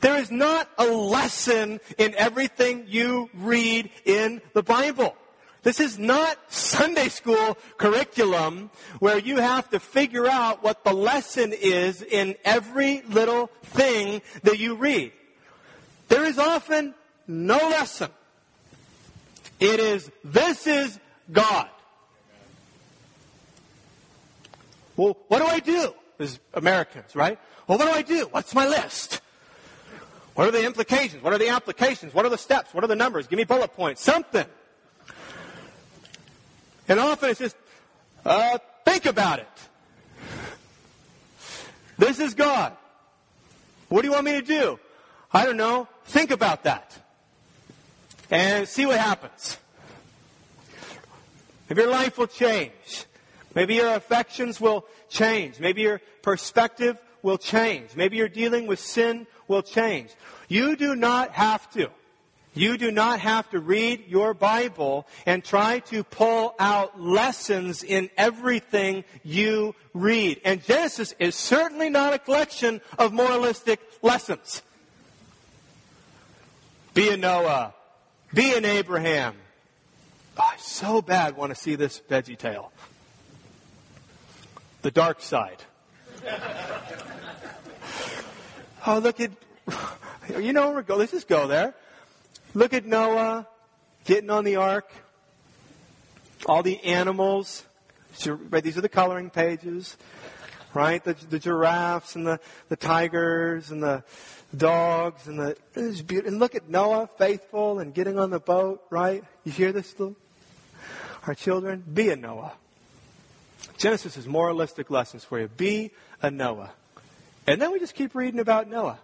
There is not a lesson in everything you read in the Bible. This is not Sunday school curriculum where you have to figure out what the lesson is in every little thing that you read. There is often no lesson. It is, this is God. Well, what do I do as Americans, right? Well, what do I do? What's my list? What are the implications? What are the applications? What are the steps? What are the numbers? Give me bullet points. Something. And often it's just, uh, think about it. This is God. What do you want me to do? I don't know. Think about that and see what happens. Maybe your life will change. Maybe your affections will change. Maybe your perspective will change. Maybe your dealing with sin will change. You do not have to. You do not have to read your Bible and try to pull out lessons in everything you read. And Genesis is certainly not a collection of moralistic lessons. Be a Noah, be an Abraham. Oh, I so bad want to see this Veggie Tale. The dark side. oh, look at, you know where we go. Let's just go there. Look at Noah getting on the ark. All the animals. These are the coloring pages, right? The, the giraffes and the, the tigers and the, dogs and the and look at Noah, faithful and getting on the boat, right? You hear this little our children? Be a Noah. Genesis is moralistic lessons for you. Be a Noah. And then we just keep reading about Noah.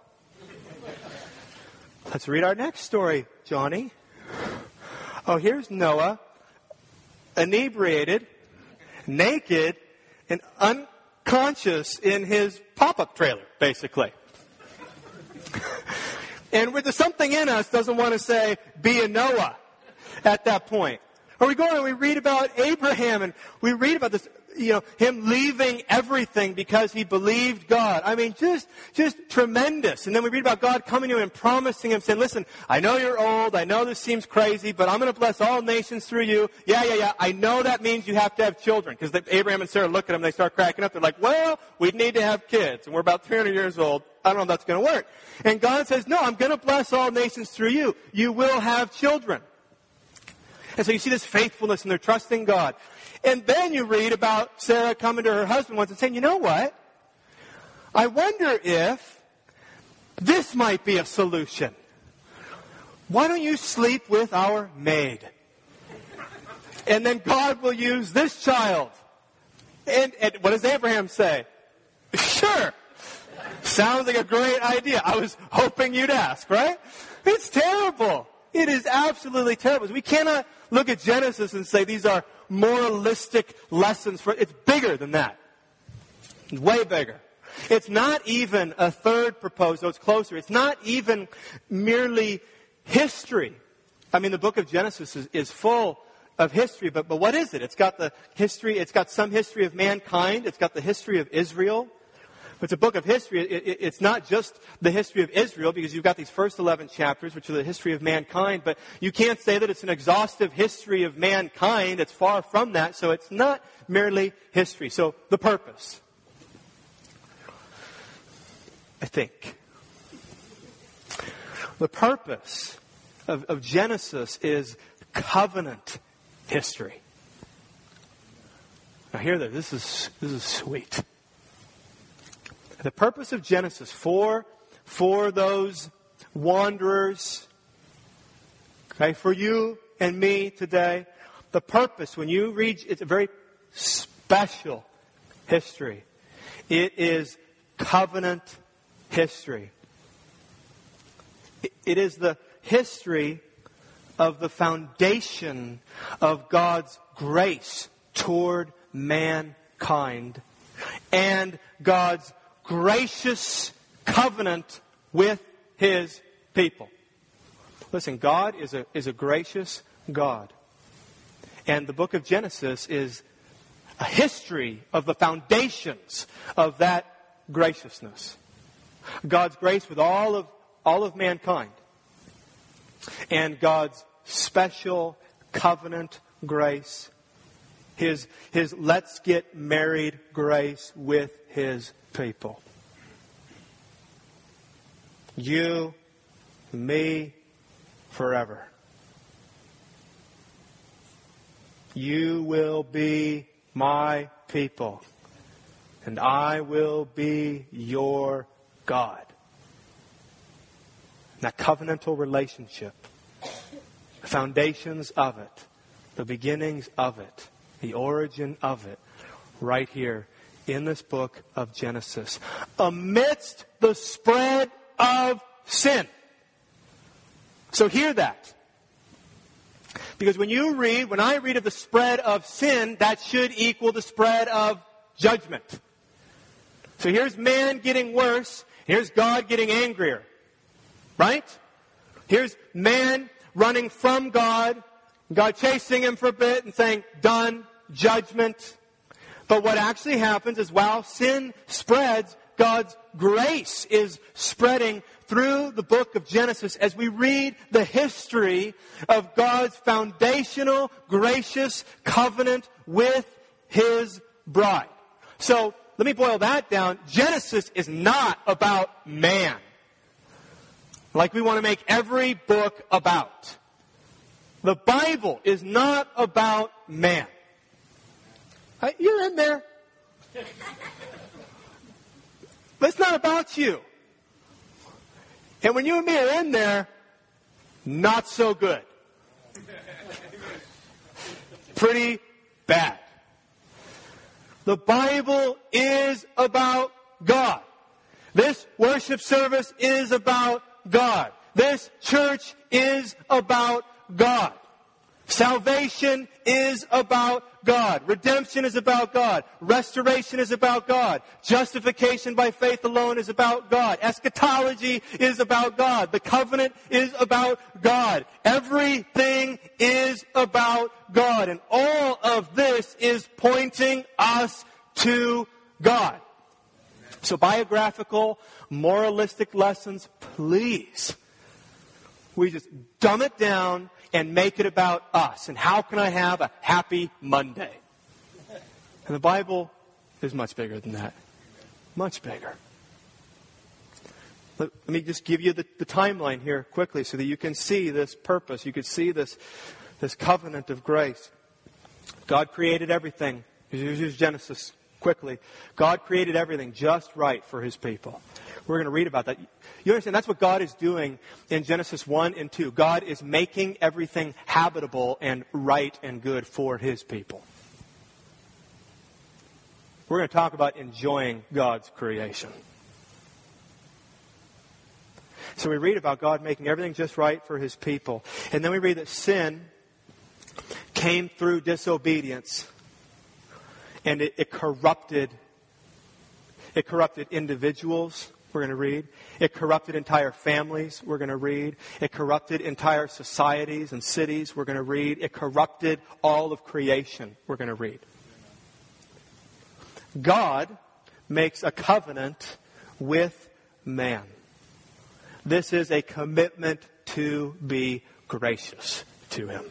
Let's read our next story, Johnny. Oh, here's Noah, inebriated, naked, and unconscious in his pop up trailer, basically. and with the something in us doesn't want to say, be a Noah at that point. Or we go and we read about Abraham and we read about this. You know, him leaving everything because he believed God. I mean, just, just tremendous. And then we read about God coming to him and promising him, saying, listen, I know you're old. I know this seems crazy, but I'm going to bless all nations through you. Yeah, yeah, yeah. I know that means you have to have children. Because Abraham and Sarah look at him, they start cracking up. They're like, well, we need to have kids. And we're about 300 years old. I don't know if that's going to work. And God says, no, I'm going to bless all nations through you. You will have children. And so you see this faithfulness and they're trusting God. And then you read about Sarah coming to her husband once and saying, you know what? I wonder if this might be a solution. Why don't you sleep with our maid? And then God will use this child. And, and what does Abraham say? Sure. Sounds like a great idea. I was hoping you'd ask, right? It's terrible. It is absolutely terrible. We cannot look at Genesis and say these are moralistic lessons for it's bigger than that. It's way bigger. It's not even a third proposal, it's closer. It's not even merely history. I mean, the book of Genesis is, is full of history, but, but what is it? It's got the history, it's got some history of mankind, it's got the history of Israel, it's a book of history. It, it, it's not just the history of Israel because you've got these first 11 chapters, which are the history of mankind, but you can't say that it's an exhaustive history of mankind. It's far from that. So it's not merely history. So the purpose, I think, the purpose of, of Genesis is covenant history. Now, hear that. This is, this is sweet. The purpose of Genesis for, for those wanderers, okay, for you and me today, the purpose, when you read, it's a very special history. It is covenant history. It is the history of the foundation of God's grace toward mankind and God's gracious covenant with his people. Listen, God is a, is a gracious God. And the book of Genesis is a history of the foundations of that graciousness. God's grace with all of, all of mankind. And God's special covenant grace. His, his let's get married grace with his people. You, me, forever. You will be my people, and I will be your God. That covenantal relationship, the foundations of it, the beginnings of it, the origin of it, right here in this book of Genesis. Amidst the spread of sin. So hear that. Because when you read, when I read of the spread of sin, that should equal the spread of judgment. So here's man getting worse. Here's God getting angrier. Right? Here's man running from God, God chasing him for a bit and saying, done, judgment. But what actually happens is while sin spreads, God's grace is spreading through the book of Genesis as we read the history of God's foundational, gracious covenant with His bride. So, let me boil that down. Genesis is not about man. Like we want to make every book about. The Bible is not about man. You're in there. But it's not about you. And when you and me are in there, not so good. Pretty bad. The Bible is about God. This worship service is about God. This church is about God. Salvation is about God. Redemption is about God. Restoration is about God. Justification by faith alone is about God. Eschatology is about God. The covenant is about God. Everything is about God. And all of this is pointing us to God. So biographical, moralistic lessons, please. We just dumb it down and make it about us. And how can I have a happy Monday? And the Bible is much bigger than that. Much bigger. Let, let me just give you the, the, timeline here quickly so that you can see this purpose. You can see this, this covenant of grace. God created everything. Here's Genesis quickly. God created everything just right for his people. We're going to read about that. You understand? That's what God is doing in Genesis 1 and 2. God is making everything habitable and right and good for His people. We're going to talk about enjoying God's creation. So we read about God making everything just right for His people. And then we read that sin came through disobedience and it, it corrupted it corrupted individuals we're going to read. It corrupted entire families, we're going to read. It corrupted entire societies and cities, we're going to read. It corrupted all of creation, we're going to read. God makes a covenant with man. This is a commitment to be gracious to him.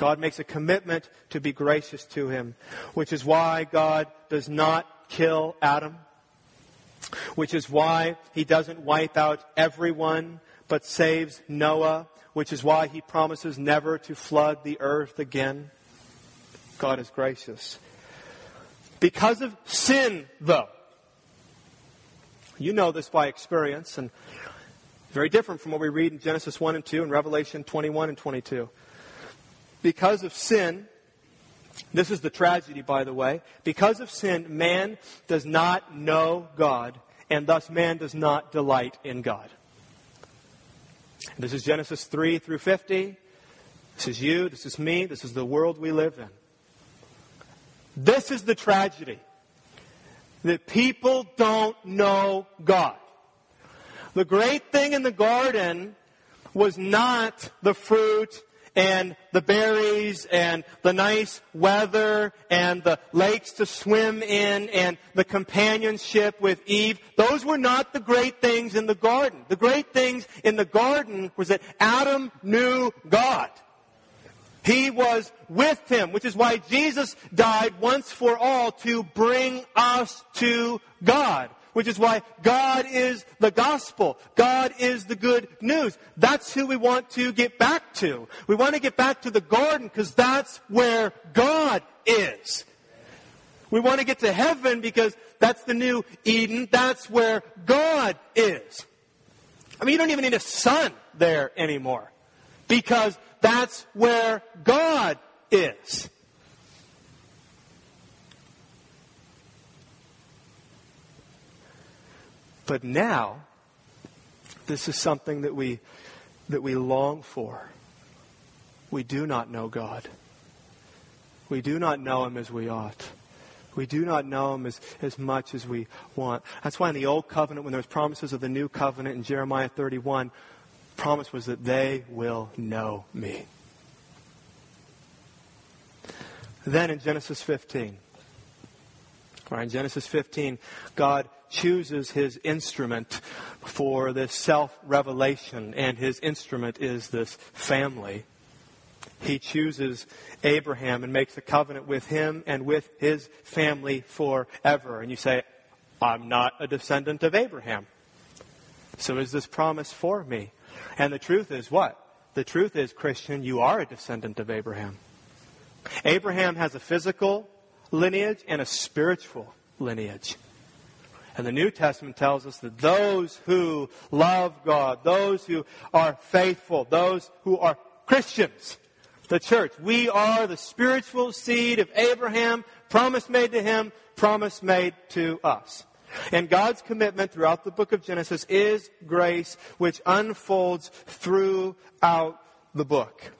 God makes a commitment to be gracious to him, which is why God does not kill Adam which is why he doesn't wipe out everyone, but saves Noah, which is why he promises never to flood the earth again. God is gracious. Because of sin, though, you know this by experience, and very different from what we read in Genesis 1 and 2 and Revelation 21 and 22. Because of sin, this is the tragedy, by the way. Because of sin, man does not know God, and thus man does not delight in God. This is Genesis 3 through 50. This is you, this is me, this is the world we live in. This is the tragedy that people don't know God. The great thing in the garden was not the fruit and the berries and the nice weather and the lakes to swim in and the companionship with Eve. Those were not the great things in the garden. The great things in the garden was that Adam knew God. He was with him, which is why Jesus died once for all to bring us to God which is why God is the gospel. God is the good news. That's who we want to get back to. We want to get back to the garden because that's where God is. We want to get to heaven because that's the new Eden. That's where God is. I mean, you don't even need a sun there anymore because that's where God is. But now, this is something that we, that we long for. We do not know God. We do not know Him as we ought. We do not know Him as, as much as we want. That's why in the Old Covenant, when there was promises of the New Covenant in Jeremiah 31, promise was that they will know me. Then in Genesis 15, right, in Genesis 15, God chooses his instrument for this self revelation, and his instrument is this family. He chooses Abraham and makes a covenant with him and with his family forever. And you say, I'm not a descendant of Abraham. So is this promise for me? And the truth is what? The truth is, Christian, you are a descendant of Abraham. Abraham has a physical lineage and a spiritual lineage. And the New Testament tells us that those who love God, those who are faithful, those who are Christians, the church, we are the spiritual seed of Abraham, promise made to him, promise made to us. And God's commitment throughout the book of Genesis is grace, which unfolds throughout the book.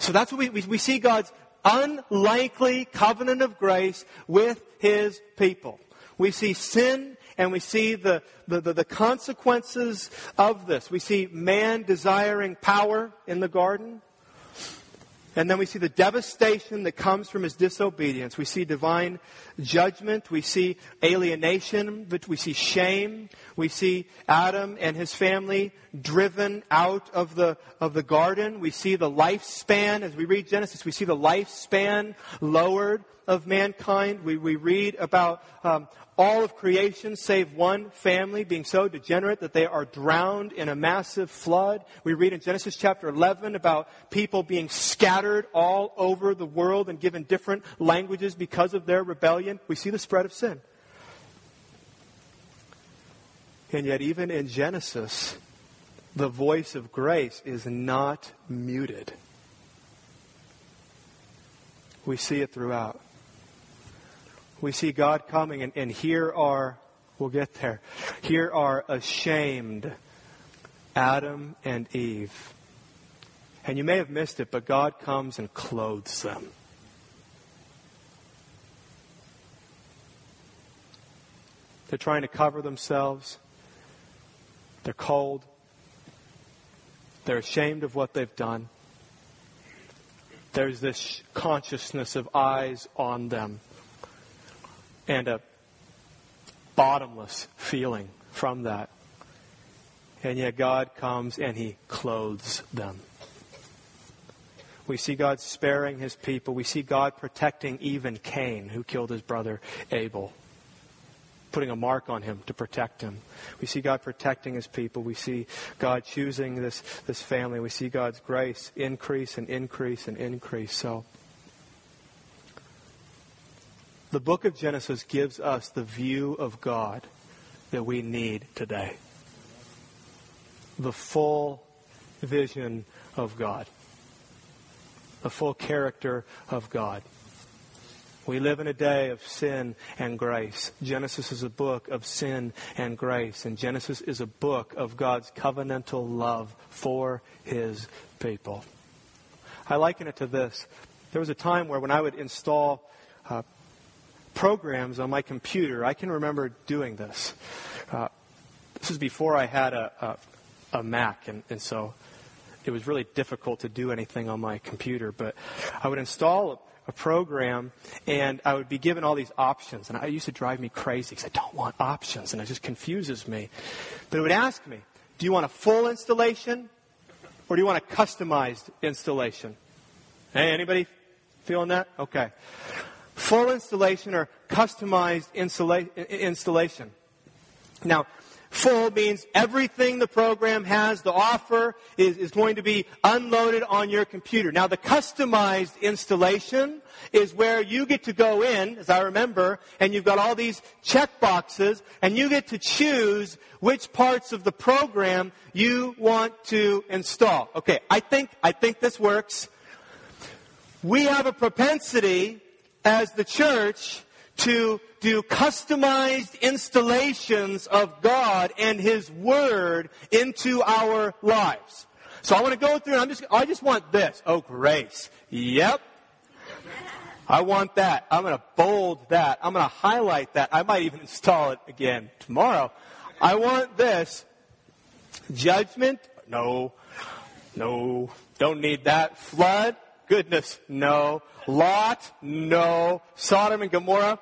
So that's what we, we, we see God's unlikely covenant of grace with his people. We see sin and we see the, the, the, the, consequences of this. We see man desiring power in the garden. And then we see the devastation that comes from his disobedience. We see divine judgment. We see alienation. But we see shame. We see Adam and his family driven out of the, of the garden. We see the lifespan, as we read Genesis, we see the lifespan lowered of mankind. We, we read about um, all of creation, save one family, being so degenerate that they are drowned in a massive flood. We read in Genesis chapter 11 about people being scattered all over the world and given different languages because of their rebellion. We see the spread of sin. And yet, even in Genesis, the voice of grace is not muted. We see it throughout we see God coming, and, and here are, we'll get there, here are ashamed Adam and Eve. And you may have missed it, but God comes and clothes them. They're trying to cover themselves. They're cold. They're ashamed of what they've done. There's this consciousness of eyes on them and a bottomless feeling from that. And yet God comes and He clothes them. We see God sparing His people. We see God protecting even Cain, who killed his brother Abel, putting a mark on him to protect him. We see God protecting His people. We see God choosing this, this family. We see God's grace increase and increase and increase. So, the book of Genesis gives us the view of God that we need today. The full vision of God. The full character of God. We live in a day of sin and grace. Genesis is a book of sin and grace, and Genesis is a book of God's covenantal love for his people. I liken it to this. There was a time where when I would install uh, programs on my computer. I can remember doing this. Uh, this is before I had a, a, a Mac, and, and so it was really difficult to do anything on my computer. But I would install a, program, and I would be given all these options. And it used to drive me crazy because I don't want options, and it just confuses me. But it would ask me, do you want a full installation, or do you want a customized installation? Hey, anybody feeling that? Okay full installation or customized installation. Now, full means everything the program has, to offer is, is going to be unloaded on your computer. Now, the customized installation is where you get to go in, as I remember, and you've got all these check boxes, and you get to choose which parts of the program you want to install. Okay, I think, I think this works. We have a propensity as the church to do customized installations of God and His Word into our lives. So I want to go through and I'm just, I just want this. Oh, grace. Yep. I want that. I'm going to bold that. I'm going to highlight that. I might even install it again tomorrow. I want this. Judgment? No. No. Don't need that. Flood? Goodness? No. Lot, no. Sodom and Gomorrah,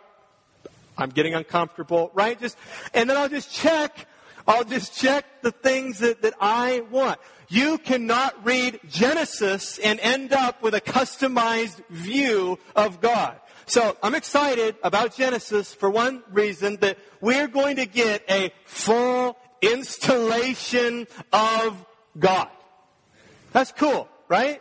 I'm getting uncomfortable, right? Just, and then I'll just check, I'll just check the things that, that I want. You cannot read Genesis and end up with a customized view of God. So I'm excited about Genesis for one reason that we're going to get a full installation of God. That's cool, right?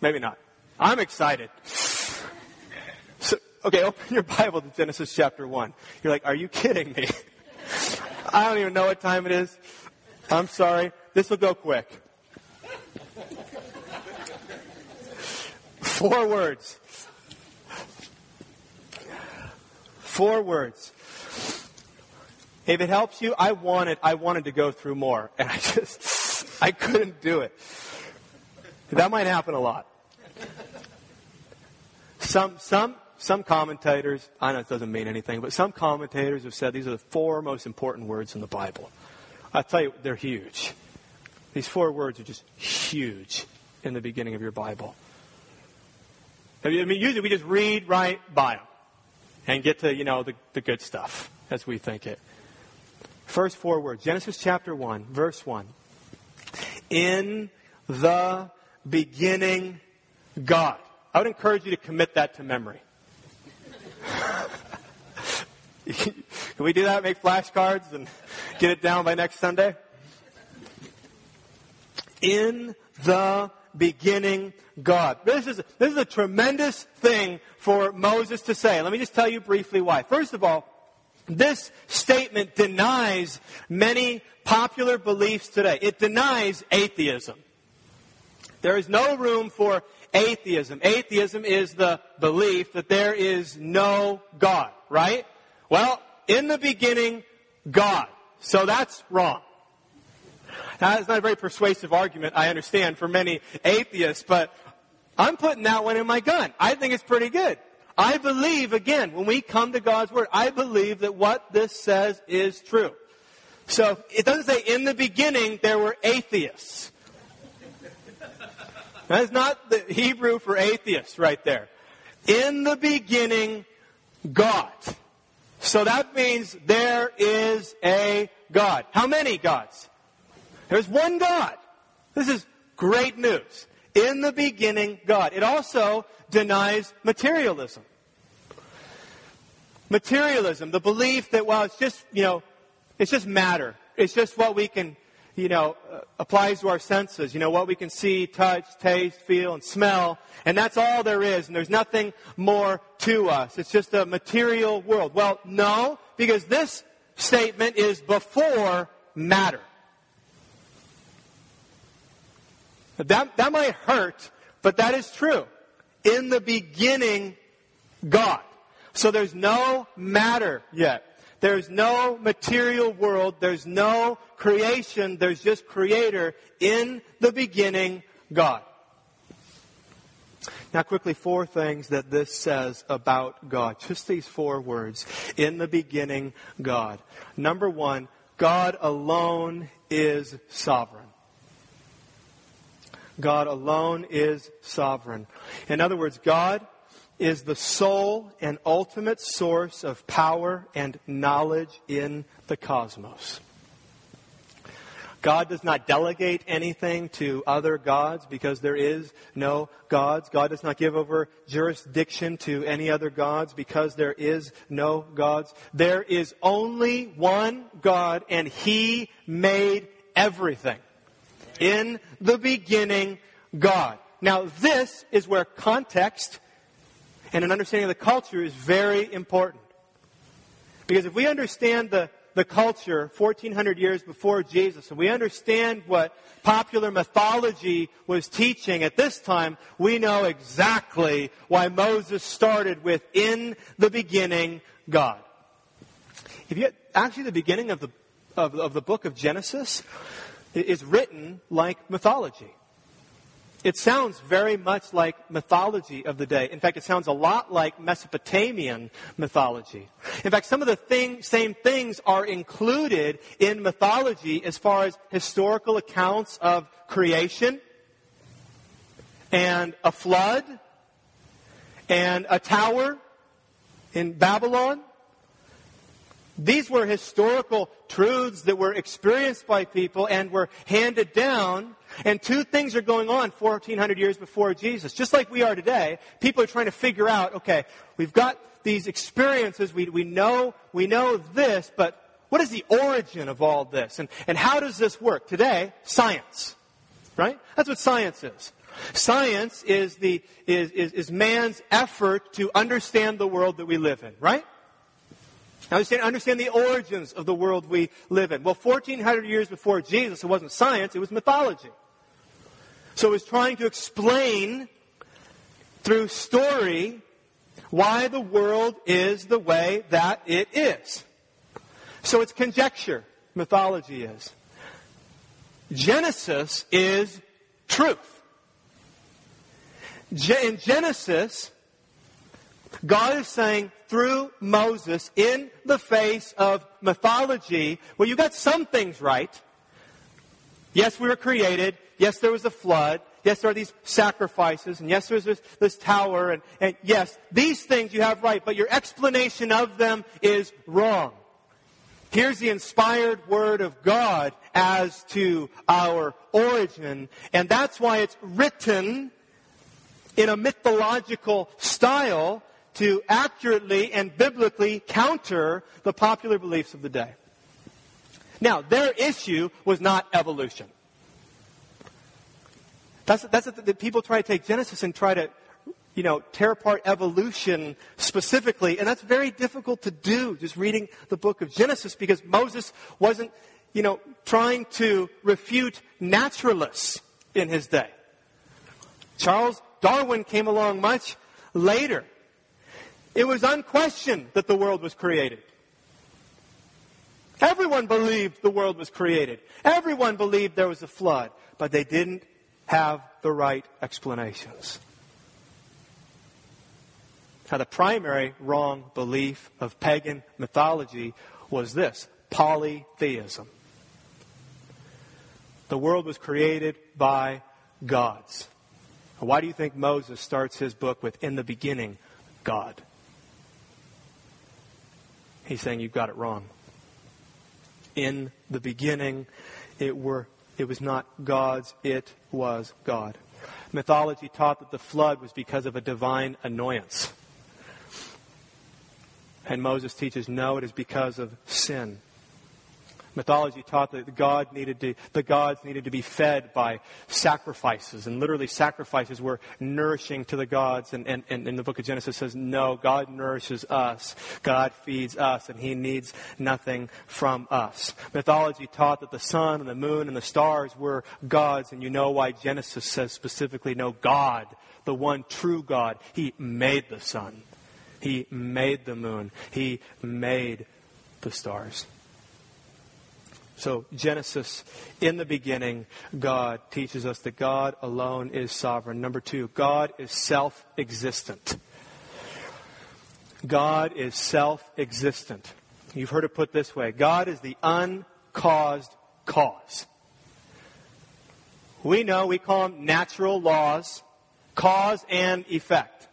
Maybe not. I'm excited. So, okay, open your Bible to Genesis chapter 1. You're like, are you kidding me? I don't even know what time it is. I'm sorry. This will go quick. Four words. Four words. If it helps you, I wanted, I wanted to go through more, and I just, I couldn't do it. That might happen a lot. Some, some, some commentators, I know it doesn't mean anything, but some commentators have said these are the four most important words in the Bible. I tell you, they're huge. These four words are just huge in the beginning of your Bible. I mean, usually we just read right by them and get to, you know, the, the good stuff as we think it. First four words Genesis chapter 1, verse 1. In the beginning, God. I would encourage you to commit that to memory. Can we do that? Make flashcards and get it down by next Sunday? In the beginning, God. This is, this is a tremendous thing for Moses to say. Let me just tell you briefly why. First of all, this statement denies many popular beliefs today. It denies atheism. There is no room for atheism. Atheism is the belief that there is no God, right? Well, in the beginning, God. So that's wrong. Now, that's not a very persuasive argument, I understand, for many atheists, but I'm putting that one in my gun. I think it's pretty good. I believe, again, when we come to God's Word, I believe that what this says is true. So it doesn't say in the beginning there were atheists. That is not the Hebrew for atheist right there. In the beginning, God. So that means there is a God. How many gods? There's one God. This is great news. In the beginning, God. It also denies materialism. Materialism, the belief that, well, it's just, you know, it's just matter. It's just what we can you know, uh, applies to our senses. You know, what we can see, touch, taste, feel, and smell. And that's all there is. And there's nothing more to us. It's just a material world. Well, no, because this statement is before matter. That, that might hurt, but that is true. In the beginning, God. So there's no matter yet. There's no material world. There's no creation. There's just creator. In the beginning, God. Now, quickly, four things that this says about God. Just these four words. In the beginning, God. Number one, God alone is sovereign. God alone is sovereign. In other words, God is the sole and ultimate source of power and knowledge in the cosmos. God does not delegate anything to other gods because there is no gods. God does not give over jurisdiction to any other gods because there is no gods. There is only one God and He made everything. In the beginning, God. Now this is where context and an understanding of the culture is very important. Because if we understand the, the culture 1400 years before Jesus, and we understand what popular mythology was teaching at this time, we know exactly why Moses started with, in the beginning, God. If you, actually the beginning of the, of, of the book of Genesis is written like mythology. It sounds very much like mythology of the day. In fact, it sounds a lot like Mesopotamian mythology. In fact, some of the thing, same things are included in mythology as far as historical accounts of creation and a flood and a tower in Babylon these were historical truths that were experienced by people and were handed down. And two things are going on 1400 years before Jesus. Just like we are today, people are trying to figure out, okay, we've got these experiences, we, we know, we know this, but what is the origin of all this? And, and how does this work? Today, science. Right? That's what science is. Science is the, is, is, is man's effort to understand the world that we live in, right? Understand, understand the origins of the world we live in. Well, 1400 years before Jesus, it wasn't science, it was mythology. So was trying to explain through story why the world is the way that it is. So it's conjecture, mythology is. Genesis is truth. in Genesis, God is saying through Moses in the face of mythology, well, you got some things right. Yes, we were created. Yes, there was a flood. Yes, there are these sacrifices. And yes, there's this, this tower. And, and yes, these things you have right, but your explanation of them is wrong. Here's the inspired word of God as to our origin. And that's why it's written in a mythological style to accurately and biblically counter the popular beliefs of the day. Now, their issue was not evolution. That's, that's the, people try to take Genesis and try to, you know, tear apart evolution specifically, and that's very difficult to do, just reading the book of Genesis, because Moses wasn't, you know, trying to refute naturalists in his day. Charles Darwin came along much later. It was unquestioned that the world was created. Everyone believed the world was created. Everyone believed there was a flood, but they didn't have the right explanations. Now, the primary wrong belief of pagan mythology was this polytheism. The world was created by gods. Why do you think Moses starts his book with, in the beginning, God? He's saying you've got it wrong. In the beginning, it were it was not gods, it was God. Mythology taught that the flood was because of a divine annoyance. And Moses teaches no, it is because of sin. Mythology taught that the, God needed to, the gods needed to be fed by sacrifices, and literally sacrifices were nourishing to the gods. And, and, and in the book of Genesis says, no, God nourishes us. God feeds us, and He needs nothing from us. Mythology taught that the sun and the moon and the stars were gods, and you know why Genesis says specifically, no, God, the one true God, He made the sun. He made the moon. He made the stars. So, Genesis, in the beginning, God teaches us that God alone is sovereign. Number two, God is self existent. God is self existent. You've heard it put this way God is the uncaused cause. We know, we call them natural laws, cause and effect.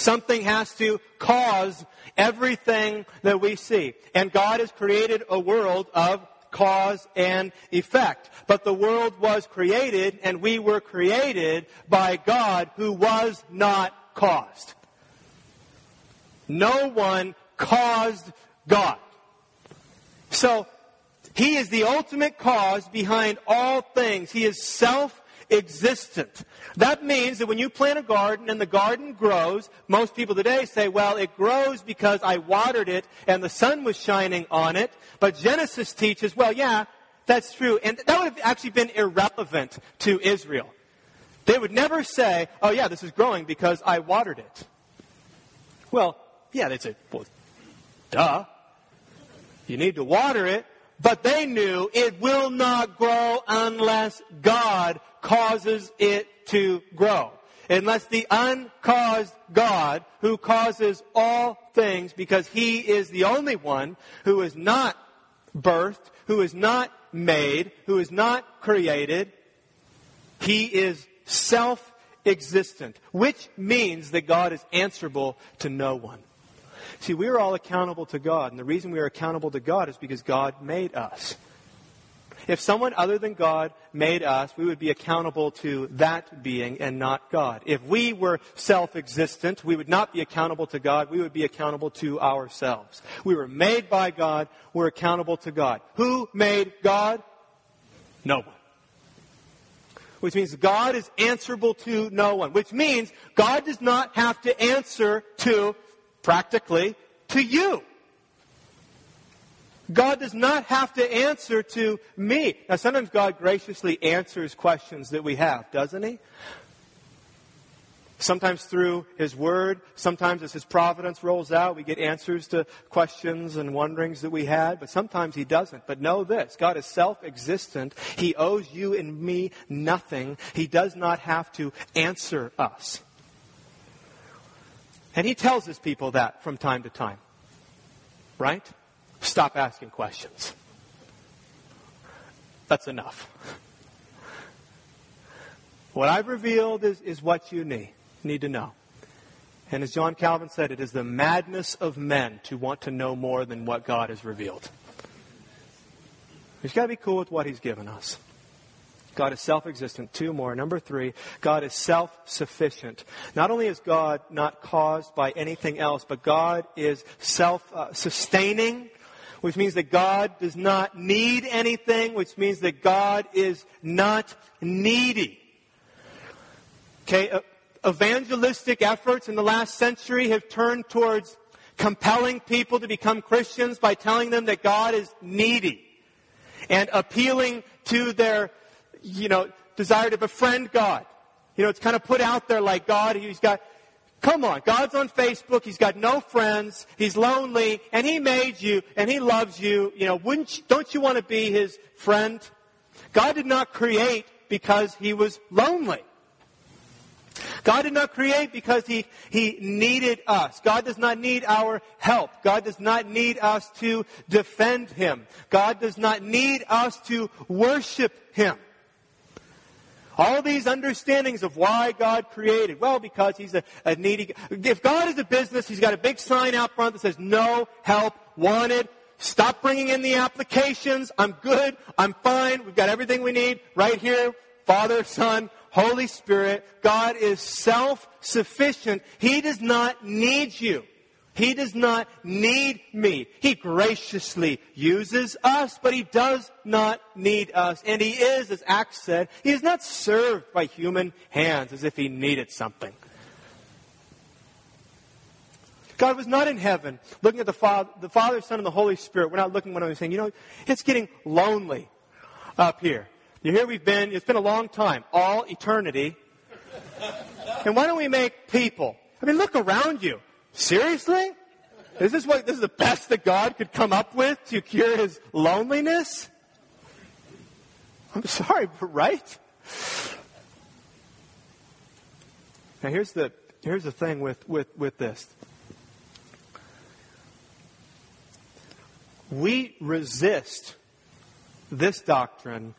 Something has to cause everything that we see. And God has created a world of cause and effect. But the world was created and we were created by God who was not caused. No one caused God. So, He is the ultimate cause behind all things. He is self existent. That means that when you plant a garden and the garden grows, most people today say, well, it grows because I watered it and the sun was shining on it. But Genesis teaches, well, yeah, that's true. And that would have actually been irrelevant to Israel. They would never say, oh, yeah, this is growing because I watered it. Well, yeah, they'd say, well, duh. You need to water it, but they knew it will not grow unless God causes it to grow. Unless the uncaused God, who causes all things, because He is the only one who is not birthed, who is not made, who is not created, He is self existent, which means that God is answerable to no one. See, we are all accountable to God, and the reason we are accountable to God is because God made us. If someone other than God made us, we would be accountable to that being and not God. If we were self existent, we would not be accountable to God, we would be accountable to ourselves. We were made by God, we're accountable to God. Who made God? No one. Which means God is answerable to no one. Which means God does not have to answer to practically, to you. God does not have to answer to me. Now, sometimes God graciously answers questions that we have, doesn't He? Sometimes through His Word, sometimes as His providence rolls out, we get answers to questions and wonderings that we had, but sometimes He doesn't. But know this God is self existent. He owes you and me nothing. He does not have to answer us. And He tells His people that from time to time. Right? Stop asking questions. That's enough. What I've revealed is, is what you need need to know. And as John Calvin said, it is the madness of men to want to know more than what God has revealed. We've got to be cool with what He's given us. God is self existent. Two more. Number three, God is self sufficient. Not only is God not caused by anything else, but God is self sustaining, which means that God does not need anything, which means that God is not needy. Okay, uh, evangelistic efforts in the last century have turned towards compelling people to become Christians by telling them that God is needy and appealing to their, you know, desire to befriend God. You know, it's kind of put out there like God, he's got, come on, God's on Facebook, he's got no friends, he's lonely, and he made you, and he loves you. You know, wouldn't you, don't you want to be his friend? God did not create because he was lonely. God did not create because he, he needed us. God does not need our help. God does not need us to defend Him. God does not need us to worship Him. All these understandings of why God created. Well, because He's a, a needy. If God is a business, He's got a big sign out front that says, no help wanted. Stop bringing in the applications. I'm good. I'm fine. We've got everything we need right here. Father, Son, Holy Spirit. God is self sufficient. He does not need you. He does not need me. He graciously uses us, but he does not need us. And he is, as Acts said, he is not served by human hands as if he needed something. God was not in heaven looking at the Father, the Father, Son, and the Holy Spirit. We're not looking when I'm saying, you know, it's getting lonely up here. You here we've been, it's been a long time, all eternity. And why don't we make people? I mean, look around you. Seriously? Is this what, this is the best that God could come up with to cure his loneliness? I'm sorry, but right? Now here's the, here's the thing with, with, with this. We resist this doctrine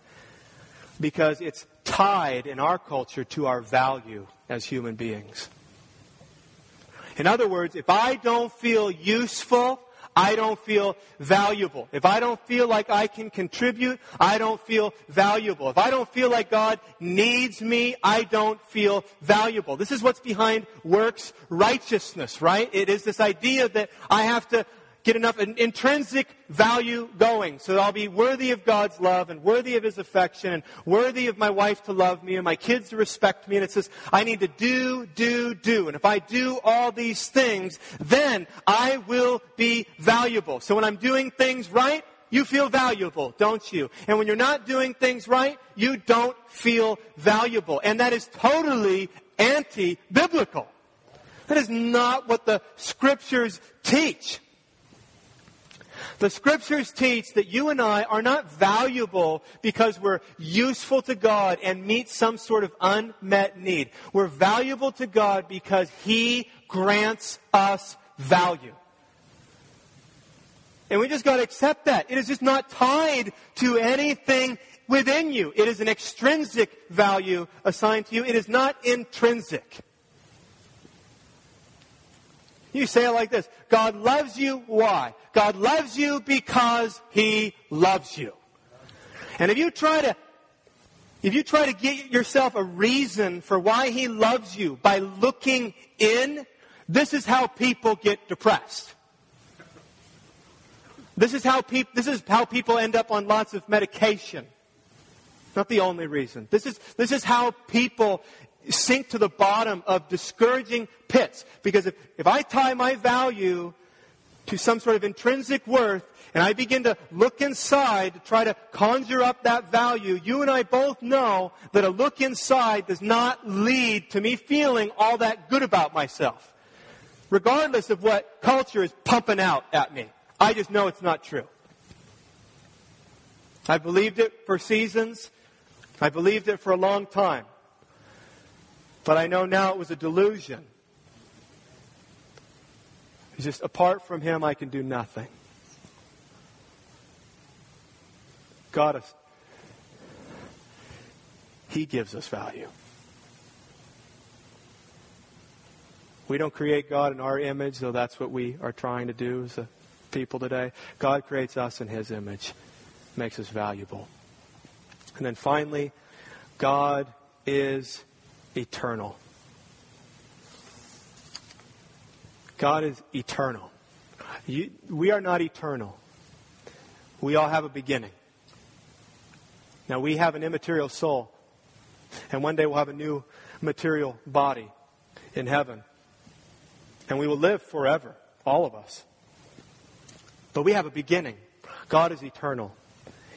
because it's tied in our culture to our value as human beings. In other words, if I don't feel useful, I don't feel valuable. If I don't feel like I can contribute, I don't feel valuable. If I don't feel like God needs me, I don't feel valuable. This is what's behind works righteousness, right? It is this idea that I have to get enough intrinsic value going so that I'll be worthy of God's love and worthy of His affection and worthy of my wife to love me and my kids to respect me. And it says, I need to do, do, do. And if I do all these things, then I will be valuable. So when I'm doing things right, you feel valuable, don't you? And when you're not doing things right, you don't feel valuable. And that is totally anti-biblical. That is not what the scriptures teach. The scriptures teach that you and I are not valuable because we're useful to God and meet some sort of unmet need. We're valuable to God because He grants us value. And we just got to accept that. It is just not tied to anything within you. It is an extrinsic value assigned to you. It is not intrinsic. You say it like this God loves you. Why? God loves you because He loves you. And if you try to if you try to get yourself a reason for why he loves you by looking in, this is how people get depressed. This is how, peop- this is how people end up on lots of medication. Not the only reason. This is, this is how people sink to the bottom of discouraging pits. Because if, if I tie my value to some sort of intrinsic worth, and I begin to look inside to try to conjure up that value, you and I both know that a look inside does not lead to me feeling all that good about myself. Regardless of what culture is pumping out at me. I just know it's not true. I believed it for seasons. I believed it for a long time. But I know now it was a delusion. It's just apart from Him, I can do nothing. God, is, He gives us value. We don't create God in our image, though that's what we are trying to do as a people today. God creates us in His image, makes us valuable. And then finally, God is eternal. God is eternal. You, we are not eternal. We all have a beginning. Now, we have an immaterial soul, and one day we'll have a new material body in heaven. And we will live forever, all of us. But we have a beginning. God is eternal.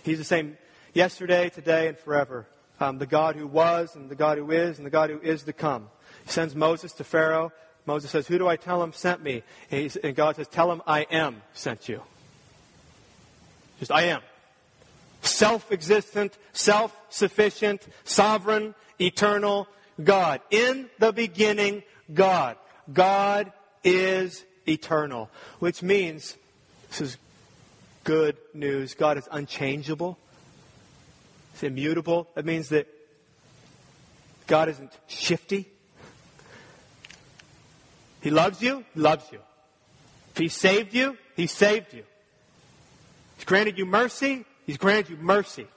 He's the same yesterday, today, and forever. Um, the God who was, and the God who is, and the God who is to come. He sends Moses to Pharaoh Moses says, Who do I tell him sent me? And, and God says, Tell him I am sent you. Just I am. Self existent, self sufficient, sovereign, eternal God. In the beginning, God. God is eternal, which means, this is good news, God is unchangeable. It's immutable. That means that God isn't shifty. He loves you, he loves you. If he saved you, he saved you. He's granted you mercy, he's granted you mercy.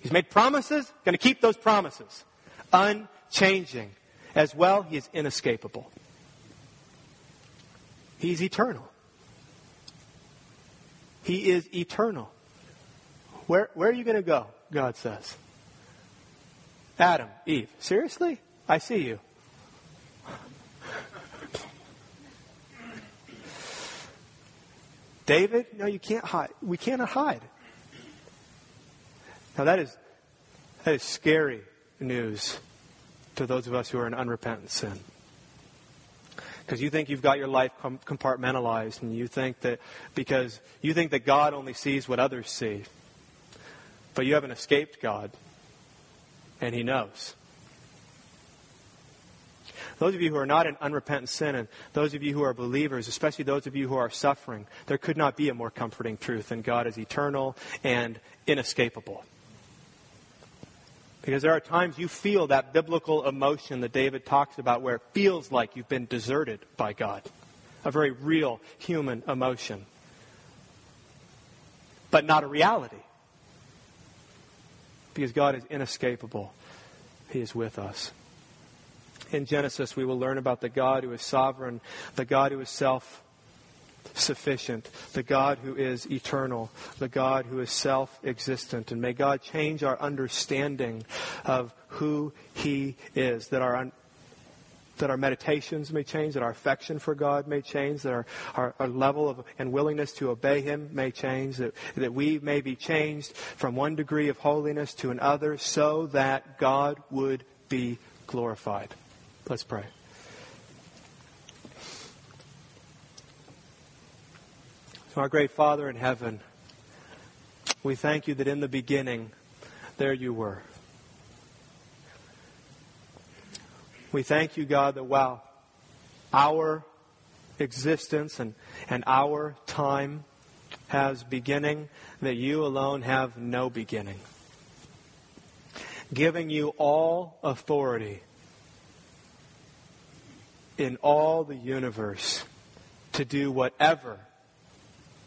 He's made promises, going to keep those promises. Unchanging. As well, he is inescapable. He's eternal. He is eternal. Where, where are you going to go? God says. Adam, Eve. Seriously? I see you. David, no, you can't hide. We cannot hide. Now that is that is scary news to those of us who are in unrepentant sin. Because you think you've got your life compartmentalized, and you think that because you think that God only sees what others see, but you haven't escaped God, and He knows. Those of you who are not in unrepentant sin, and those of you who are believers, especially those of you who are suffering, there could not be a more comforting truth than God is eternal and inescapable. Because there are times you feel that biblical emotion that David talks about where it feels like you've been deserted by God. A very real human emotion. But not a reality. Because God is inescapable. He is with us in Genesis, we will learn about the God who is sovereign, the God who is self sufficient, the God who is eternal, the God who is self existent. And may God change our understanding of who He is, that our that our meditations may change, that our affection for God may change, that our, our, our, level of and willingness to obey Him may change, that, that we may be changed from one degree of holiness to another so that God would be glorified. Let's pray. So, our great Father in heaven, we thank you that in the beginning, there you were. We thank you, God, that while our existence and, and our time has beginning, that you alone have no beginning. Giving you all authority in all the universe to do whatever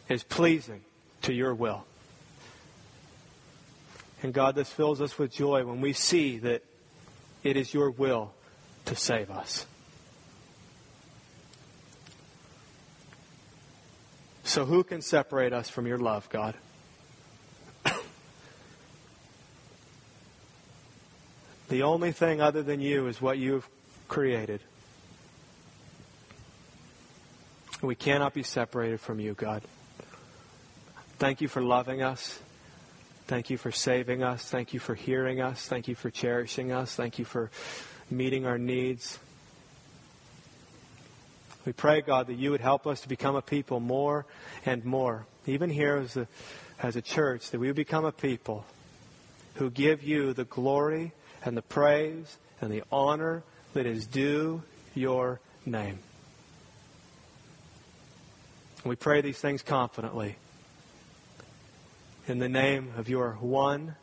is pleasing to your will. And God, this fills us with joy when we see that it is your will to save us. So, who can separate us from your love, God? the only thing other than you is what you've created. We cannot be separated from you, God. Thank you for loving us. Thank you for saving us. Thank you for hearing us. Thank you for cherishing us. Thank you for meeting our needs. We pray, God, that you would help us to become a people more and more, even here as a, as a church, that we would become a people who give you the glory and the praise and the honor that is due your name. We pray these things confidently. In the name of your one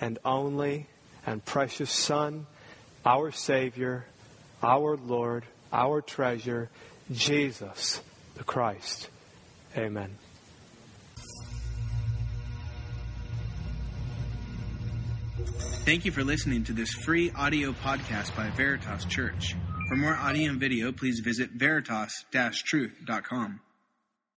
and only and precious Son, our Savior, our Lord, our treasure, Jesus the Christ. Amen. Thank you for listening to this free audio podcast by Veritas Church. For more audio and video, please visit veritas-truth.com.